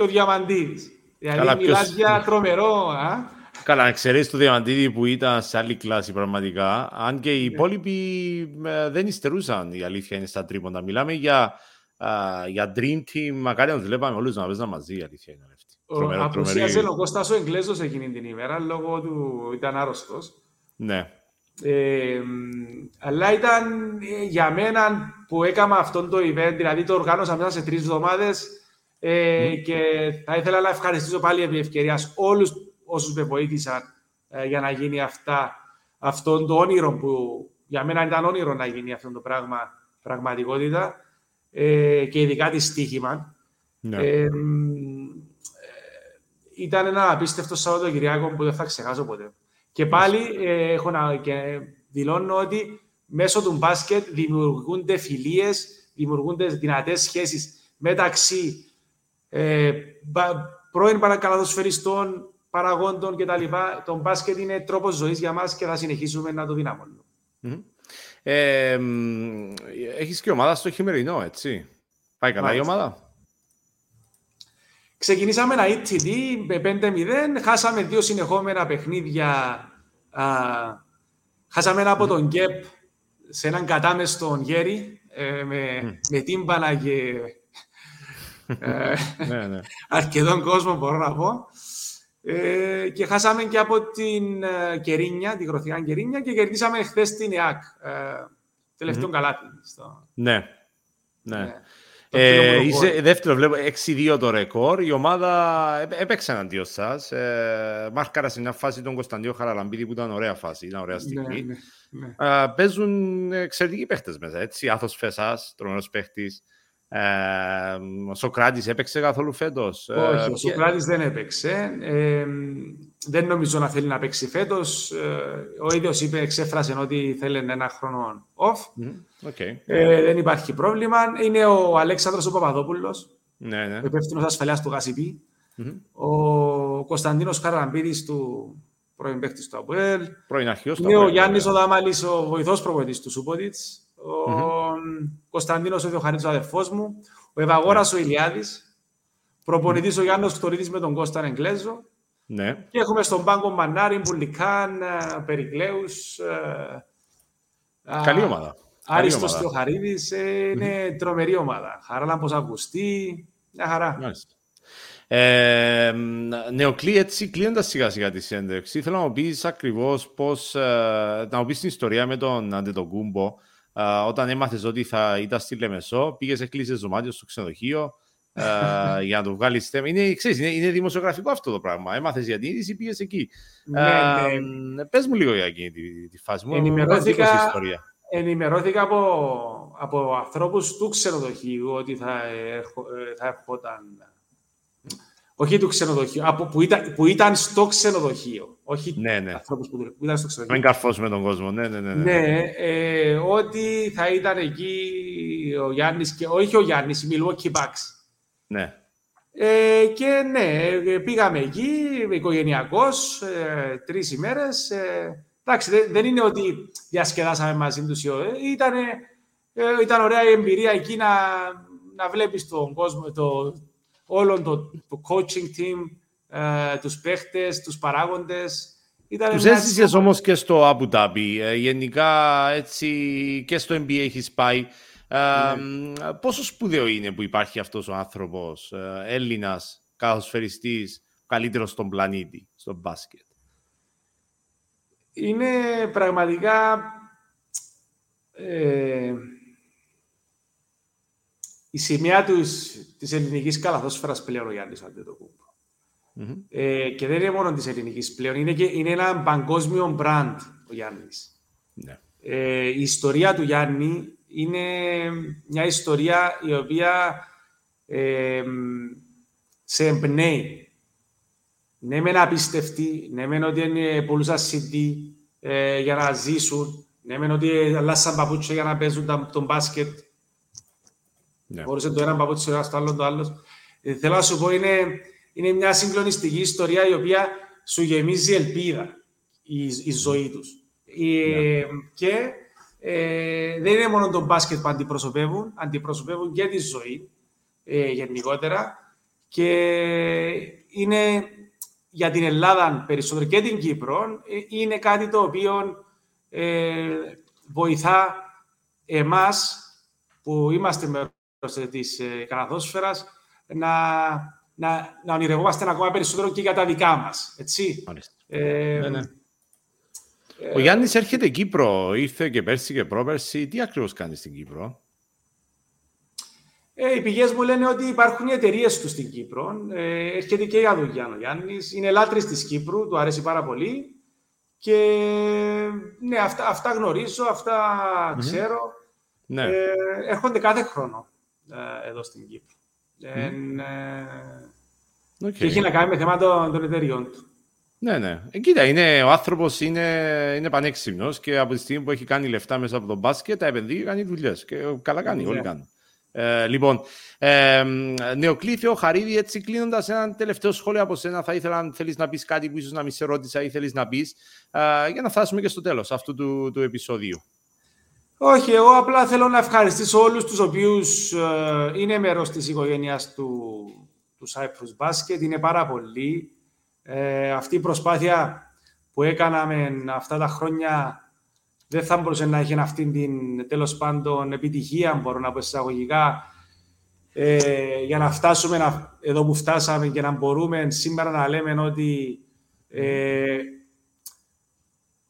και ο Διαμαντίδης. Δηλαδή Καλά, μιλάς ποιος... για τρομερό, α; Καλά, να ξέρεις το Διαμαντίδη που ήταν σε άλλη κλάση πραγματικά, αν και οι ναι. υπόλοιποι ε, δεν υστερούσαν, η αλήθεια είναι στα τρίποντα. Μιλάμε για, uh, για Dream Team, μακάρι να τους βλέπαμε όλους να παίζουν μαζί, η αλήθεια είναι αυτή. Τρομερό, Αποσίαζε ο Κώστας ο Εγγλέζος εκείνη την ημέρα, λόγω του ήταν άρρωστος. Ναι. Ε, αλλά ήταν ε, για μένα που έκανα αυτό το event, δηλαδή το οργάνωσα μέσα σε τρεις εβδομάδες, ε, και θα ήθελα να ευχαριστήσω πάλι επί ευκαιρίας όλους όσους με βοήθησαν ε, για να γίνει αυτά, αυτό το όνειρο που για μένα ήταν όνειρο να γίνει αυτό το πράγμα πραγματικότητα. ε, και ειδικά τη στοίχημα. Ναι. Ε, ήταν ένα απίστευτο Σαββατοκυριακό που δεν θα ξεχάσω ποτέ. Και πάλι ε, έχω να και δηλώνω ότι μέσω του μπάσκετ δημιουργούνται φιλίες, δημιουργούνται δυνατές σχέσεις μεταξύ ε, πρώην παρακαλαδοσφαιριστών, παραγόντων κτλ. Το μπάσκετ είναι τρόπος ζωής για μας και θα συνεχίσουμε να το δυναμώνουμε. Mm-hmm. Ε, έχεις και ομάδα στο χειμερινό, έτσι. Πάει καλά η ομάδα; Ξεκινήσαμε ένα ETD με 5-0, χάσαμε δύο συνεχόμενα παιχνίδια. Α, χάσαμε ένα από τον Γκέπ σε έναν κατάμεστον γέρι, ε, με, mm. με τύμπανα και ε, ναι, ναι. αρκετόν κόσμο μπορώ να πω. Ε, και χάσαμε και από την ε, Κερίνια, την Κροθιά Κερίνια και κερδίσαμε χθες την ΕΑΚ. Ε, τελευταίο mm. καλάθι. Στο... Ναι. ναι. ναι. Ε, είσαι δεύτερο, βλέπω 6-2 το ρεκόρ. Η ομάδα έπαιξε εναντίον σας. Ε, μάρκαρα σε μια φάση τον Κωνσταντίνο Χαραλαμπίδη που ήταν ωραία φάση, ήταν ωραία στιγμή. Ναι, ναι, ναι. Ε, παίζουν εξαιρετικοί παίχτες μέσα. Έτσι. Άθος Φεσάς, τρομερός παίχτης. Ε, ο Σοκράτης έπαιξε καθόλου φέτος; Ε, Όχι, ο Σοκράτης δεν έπαιξε. Ε, δεν νομίζω να θέλει να παίξει φέτος. Ε, ο ίδιος είπε, εξέφρασε ότι θέλει ένα χρόνο off. okay. ε, δεν υπάρχει πρόβλημα. Είναι ο Αλέξανδρος ο Παπαδόπουλος, ναι, ναι. ο υπεύθυνος ασφαλείας του ΓΑΣΥΠΗ. Mm-hmm. Ο Κωνσταντίνος Καραμπίδης του πρώην παίκτης του ΑΠΟΕΛ. Πρώην αρχιός Είναι ο Γιάννης ο Δάμαλης, ο βοηθός προπονητής του Σούποτιτς ο mm-hmm. Κωνσταντίνος ο Διοχαρίτης, ο αδερφός μου, ο Ευαγόρας ο Ηλιάδης, προπονητής ο Γιάννος Χτωρίδης με τον Κώσταν Εγκλέζο. Ναι. Και έχουμε στον πάγκο Μανάρη, Μπουλικάν, ε, Περικλέους. Ε, Καλή ομάδα. Άριστος Θεοχαρίδης, ε, είναι mm-hmm. τρομερή ομάδα. Χαράλαμπος Αυγουστή, μια χαρά. Μάλιστα. Ε, Νεοκλή, έτσι κλείνοντας σιγά σιγά τη συνέντευξη, θέλω να μου πεις ακριβώς πώς. να μου πεις την ιστορία με τον Αντετοκούμπο όταν έμαθες ότι θα ήταν στη Λεμεσό, πήγες, έκλεισες δωμάτιο στο ξενοδοχείο για να το βγάλεις θέμα. Είναι, ξέρεις, είναι, είναι, δημοσιογραφικό αυτό το πράγμα. Έμαθες για την είδηση, πήγες εκεί. Ναι, ναι. Πες μου λίγο για εκείνη τη, τη φάση μου. Ενημερώθηκα, ενημερώθηκα από, από ανθρώπους του ξενοδοχείου ότι θα, θα ερχόταν όχι του ξενοδοχείου, από, που, ήταν, που ήταν στο ξενοδοχείο. Όχι ναι, ναι. ανθρώπους που, που ήταν στο ξενοδοχείο. Μην καρφώσουμε τον κόσμο. Ναι, ναι, ναι. ναι, ναι ε, ότι θα ήταν εκεί ο Γιάννης και όχι ο Γιάννης, η Milwaukee Bucks. Ναι. Ε, και ναι, πήγαμε εκεί, οικογενειακός, ε, τρεις ημέρες. Ε, εντάξει, δεν, δεν, είναι ότι διασκεδάσαμε μαζί τους. Ε, ήταν, ε, ήταν ωραία η εμπειρία εκεί να, να βλέπεις τον κόσμο, το, όλο το, το coaching team, ε, τους παίχτες, τους παράγοντες. Ήταν τους έζησες όμως και στο Abu Dhabi. Ε, γενικά έτσι και στο NBA έχεις πάει. Ε, ναι. Πόσο σπουδαίο είναι που υπάρχει αυτός ο άνθρωπος, ε, Έλληνας, καθοσφαιριστής, καλύτερος στον πλανήτη, στο μπάσκετ; Είναι πραγματικά... Ε, η σημαία της, της ελληνικής καλαθόσφαιρας πλέον ο Γιάννης Αντετοκούμπο. Mm-hmm. Ε, και δεν είναι μόνο της ελληνικής πλέον, είναι, και, είναι ένα παγκόσμιο brand ο Γιάννης. Ναι. Ε, η ιστορία του Γιάννη είναι μια ιστορία η οποία ε, σε εμπνέει. Ναι, μεν απίστευτη, ναι, μεν ότι είναι πολλούς ασυντή ε, για να ζήσουν, ναι, μεν ότι αλλάσαν παπούτσια για να παίζουν τον μπάσκετ, ναι. Μπορούσε το ένα παπούτσι στο άλλο το άλλος. Ε, θέλω να σου πω, είναι, είναι μια συγκλονιστική ιστορία η οποία σου γεμίζει ελπίδα η, η ζωή τους. Ε, ναι. και ε, δεν είναι μόνο το μπάσκετ που αντιπροσωπεύουν, αντιπροσωπεύουν και τη ζωή ε, γενικότερα. Και είναι για την Ελλάδα περισσότερο και την Κύπρο, ε, είναι κάτι το οποίο ε, βοηθά εμάς που είμαστε με της ε, καλαθόσφαιρας να, να, να ονειρευόμαστε ακόμα περισσότερο και για τα δικά μας. Έτσι; Ε, ναι, ναι. Ε, Ο Γιάννης έρχεται Κύπρο, ήρθε και πέρσι και πρόπερσι. Τι ακριβώς κάνει στην Κύπρο; Ε, οι πηγές μου λένε ότι υπάρχουν οι εταιρείες του στην Κύπρο. Ε, έρχεται και για δουλειά ο Γιάννης. Είναι λάτρης της Κύπρου, του αρέσει πάρα πολύ. Και ναι, αυτά, αυτά γνωρίζω, αυτά ξέρω. Ναι. Ε, έρχονται κάθε χρόνο εδώ στην Κύπρο. Mm. Okay. Και έχει να κάνει με θέματα των, των εταιριών του. Ναι, ναι. Ε, κοίτα, είναι, ο άνθρωπος είναι, είναι πανέξυπνος και από τη στιγμή που έχει κάνει λεφτά μέσα από τον μπάσκετ, τα επενδύει, κάνει δουλειές. Και καλά κάνει, όλοι κάνουν. Ε, λοιπόν, ε, Νεοκλήθιο, Χαρίδη, έτσι κλείνοντας ένα τελευταίο σχόλιο από σένα, θα ήθελα αν θέλεις να πεις κάτι που ίσως να μην σε ρώτησα ή θέλεις να πεις, ε, για να φτάσουμε και στο τέλος αυτού του, του επεισοδίου. Όχι, εγώ απλά θέλω να ευχαριστήσω όλους τους οποίους ε, είναι μέρος της οικογένειας του, του Cyprus Basket. Είναι πάρα πολύ. Ε, αυτή η προσπάθεια που έκαναμε αυτά τα χρόνια δεν θα μπορούσε να έχει αυτή την τέλος πάντων επιτυχία, μπορώ να πω εισαγωγικά, ε, για να φτάσουμε να, εδώ που φτάσαμε και να μπορούμε σήμερα να λέμε ότι ε,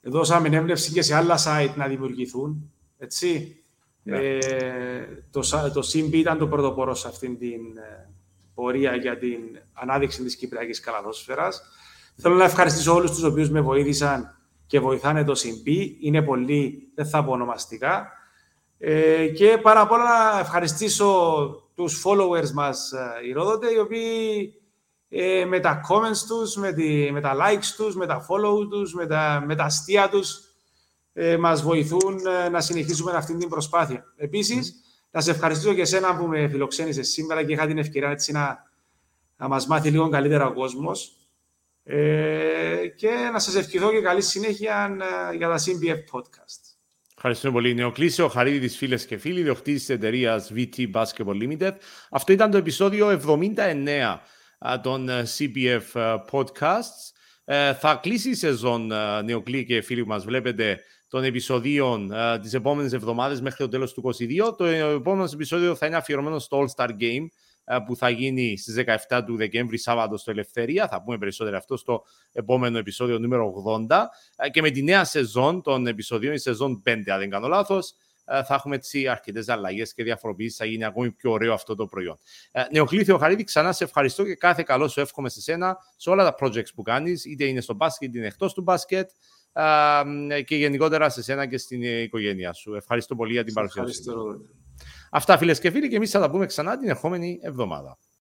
δώσαμε έμπνευση και σε άλλα site να δημιουργηθούν. Έτσι. Ναι. Ε, το, το ΣΥΜΠ ήταν το πρωτοπόρο σε αυτήν την ε, πορεία για την ανάδειξη της Κυπριακής Καλαδόσφαιρας. Θέλω να ευχαριστήσω όλους τους οποίους με βοήθησαν και βοηθάνε το ΣΥΜΠ. Είναι πολύ, δεν θα πω ονομαστικά. Ε, και πάρα πολλά να ευχαριστήσω τους followers μας ε, οι Ρόδοτε, οι οποίοι ε, με τα comments τους, με, τη, με τα likes τους, με τα follow τους, με τα, με τα αστεία τους, ε, μας βοηθούν ε, να συνεχίσουμε αυτή την προσπάθεια. Επίσης, να σε ευχαριστήσω και εσένα που με φιλοξένησες σήμερα και είχα την ευκαιρία έτσι να, να μας μάθει λίγο καλύτερα ο κόσμος. Ε, και να σας ευχηθώ και καλή συνέχεια ε, για τα CBF Podcast. Ευχαριστούμε πολύ. Νεοκλήσιο Χαρίδη της φίλες και φίλοι, διοκτήτης της εταιρείας VT Basketball Limited. Αυτό ήταν το επεισόδιο 79 των CBF Podcasts. Θα κλείσει η σεζόν, Νεοκλή και φίλοι που μας βλέπετε, των επεισοδίων uh, τις επόμενες εβδομάδες μέχρι το τέλος του 2022. Το επόμενο επεισόδιο θα είναι αφιερωμένο στο All-Star Game uh, που θα γίνει στις 17 του Δεκέμβρη, Σάββατο στο Ελευθερία. Θα πούμε περισσότερο αυτό στο επόμενο επεισόδιο νούμερο 80. Uh, και με τη νέα σεζόν των επεισοδίων, η σεζόν 5 αν δεν κάνω λάθος, θα έχουμε έτσι αρκετές αλλαγές και διαφοροποιήσει. Θα γίνει ακόμη πιο ωραίο αυτό το προϊόν. Νεοκλήθιο Χαρίδη, ξανά σε ευχαριστώ και κάθε καλό σου εύχομαι σε σένα σε όλα τα projects που κάνεις, είτε είναι στο μπάσκετ είτε είναι εκτός του μπάσκετ και γενικότερα σε σένα και στην οικογένειά σου. Ευχαριστώ πολύ για την παρουσία σου. Αυτά φίλες και φίλοι και εμείς θα τα πούμε ξανά την ερχόμενη εβδομάδα.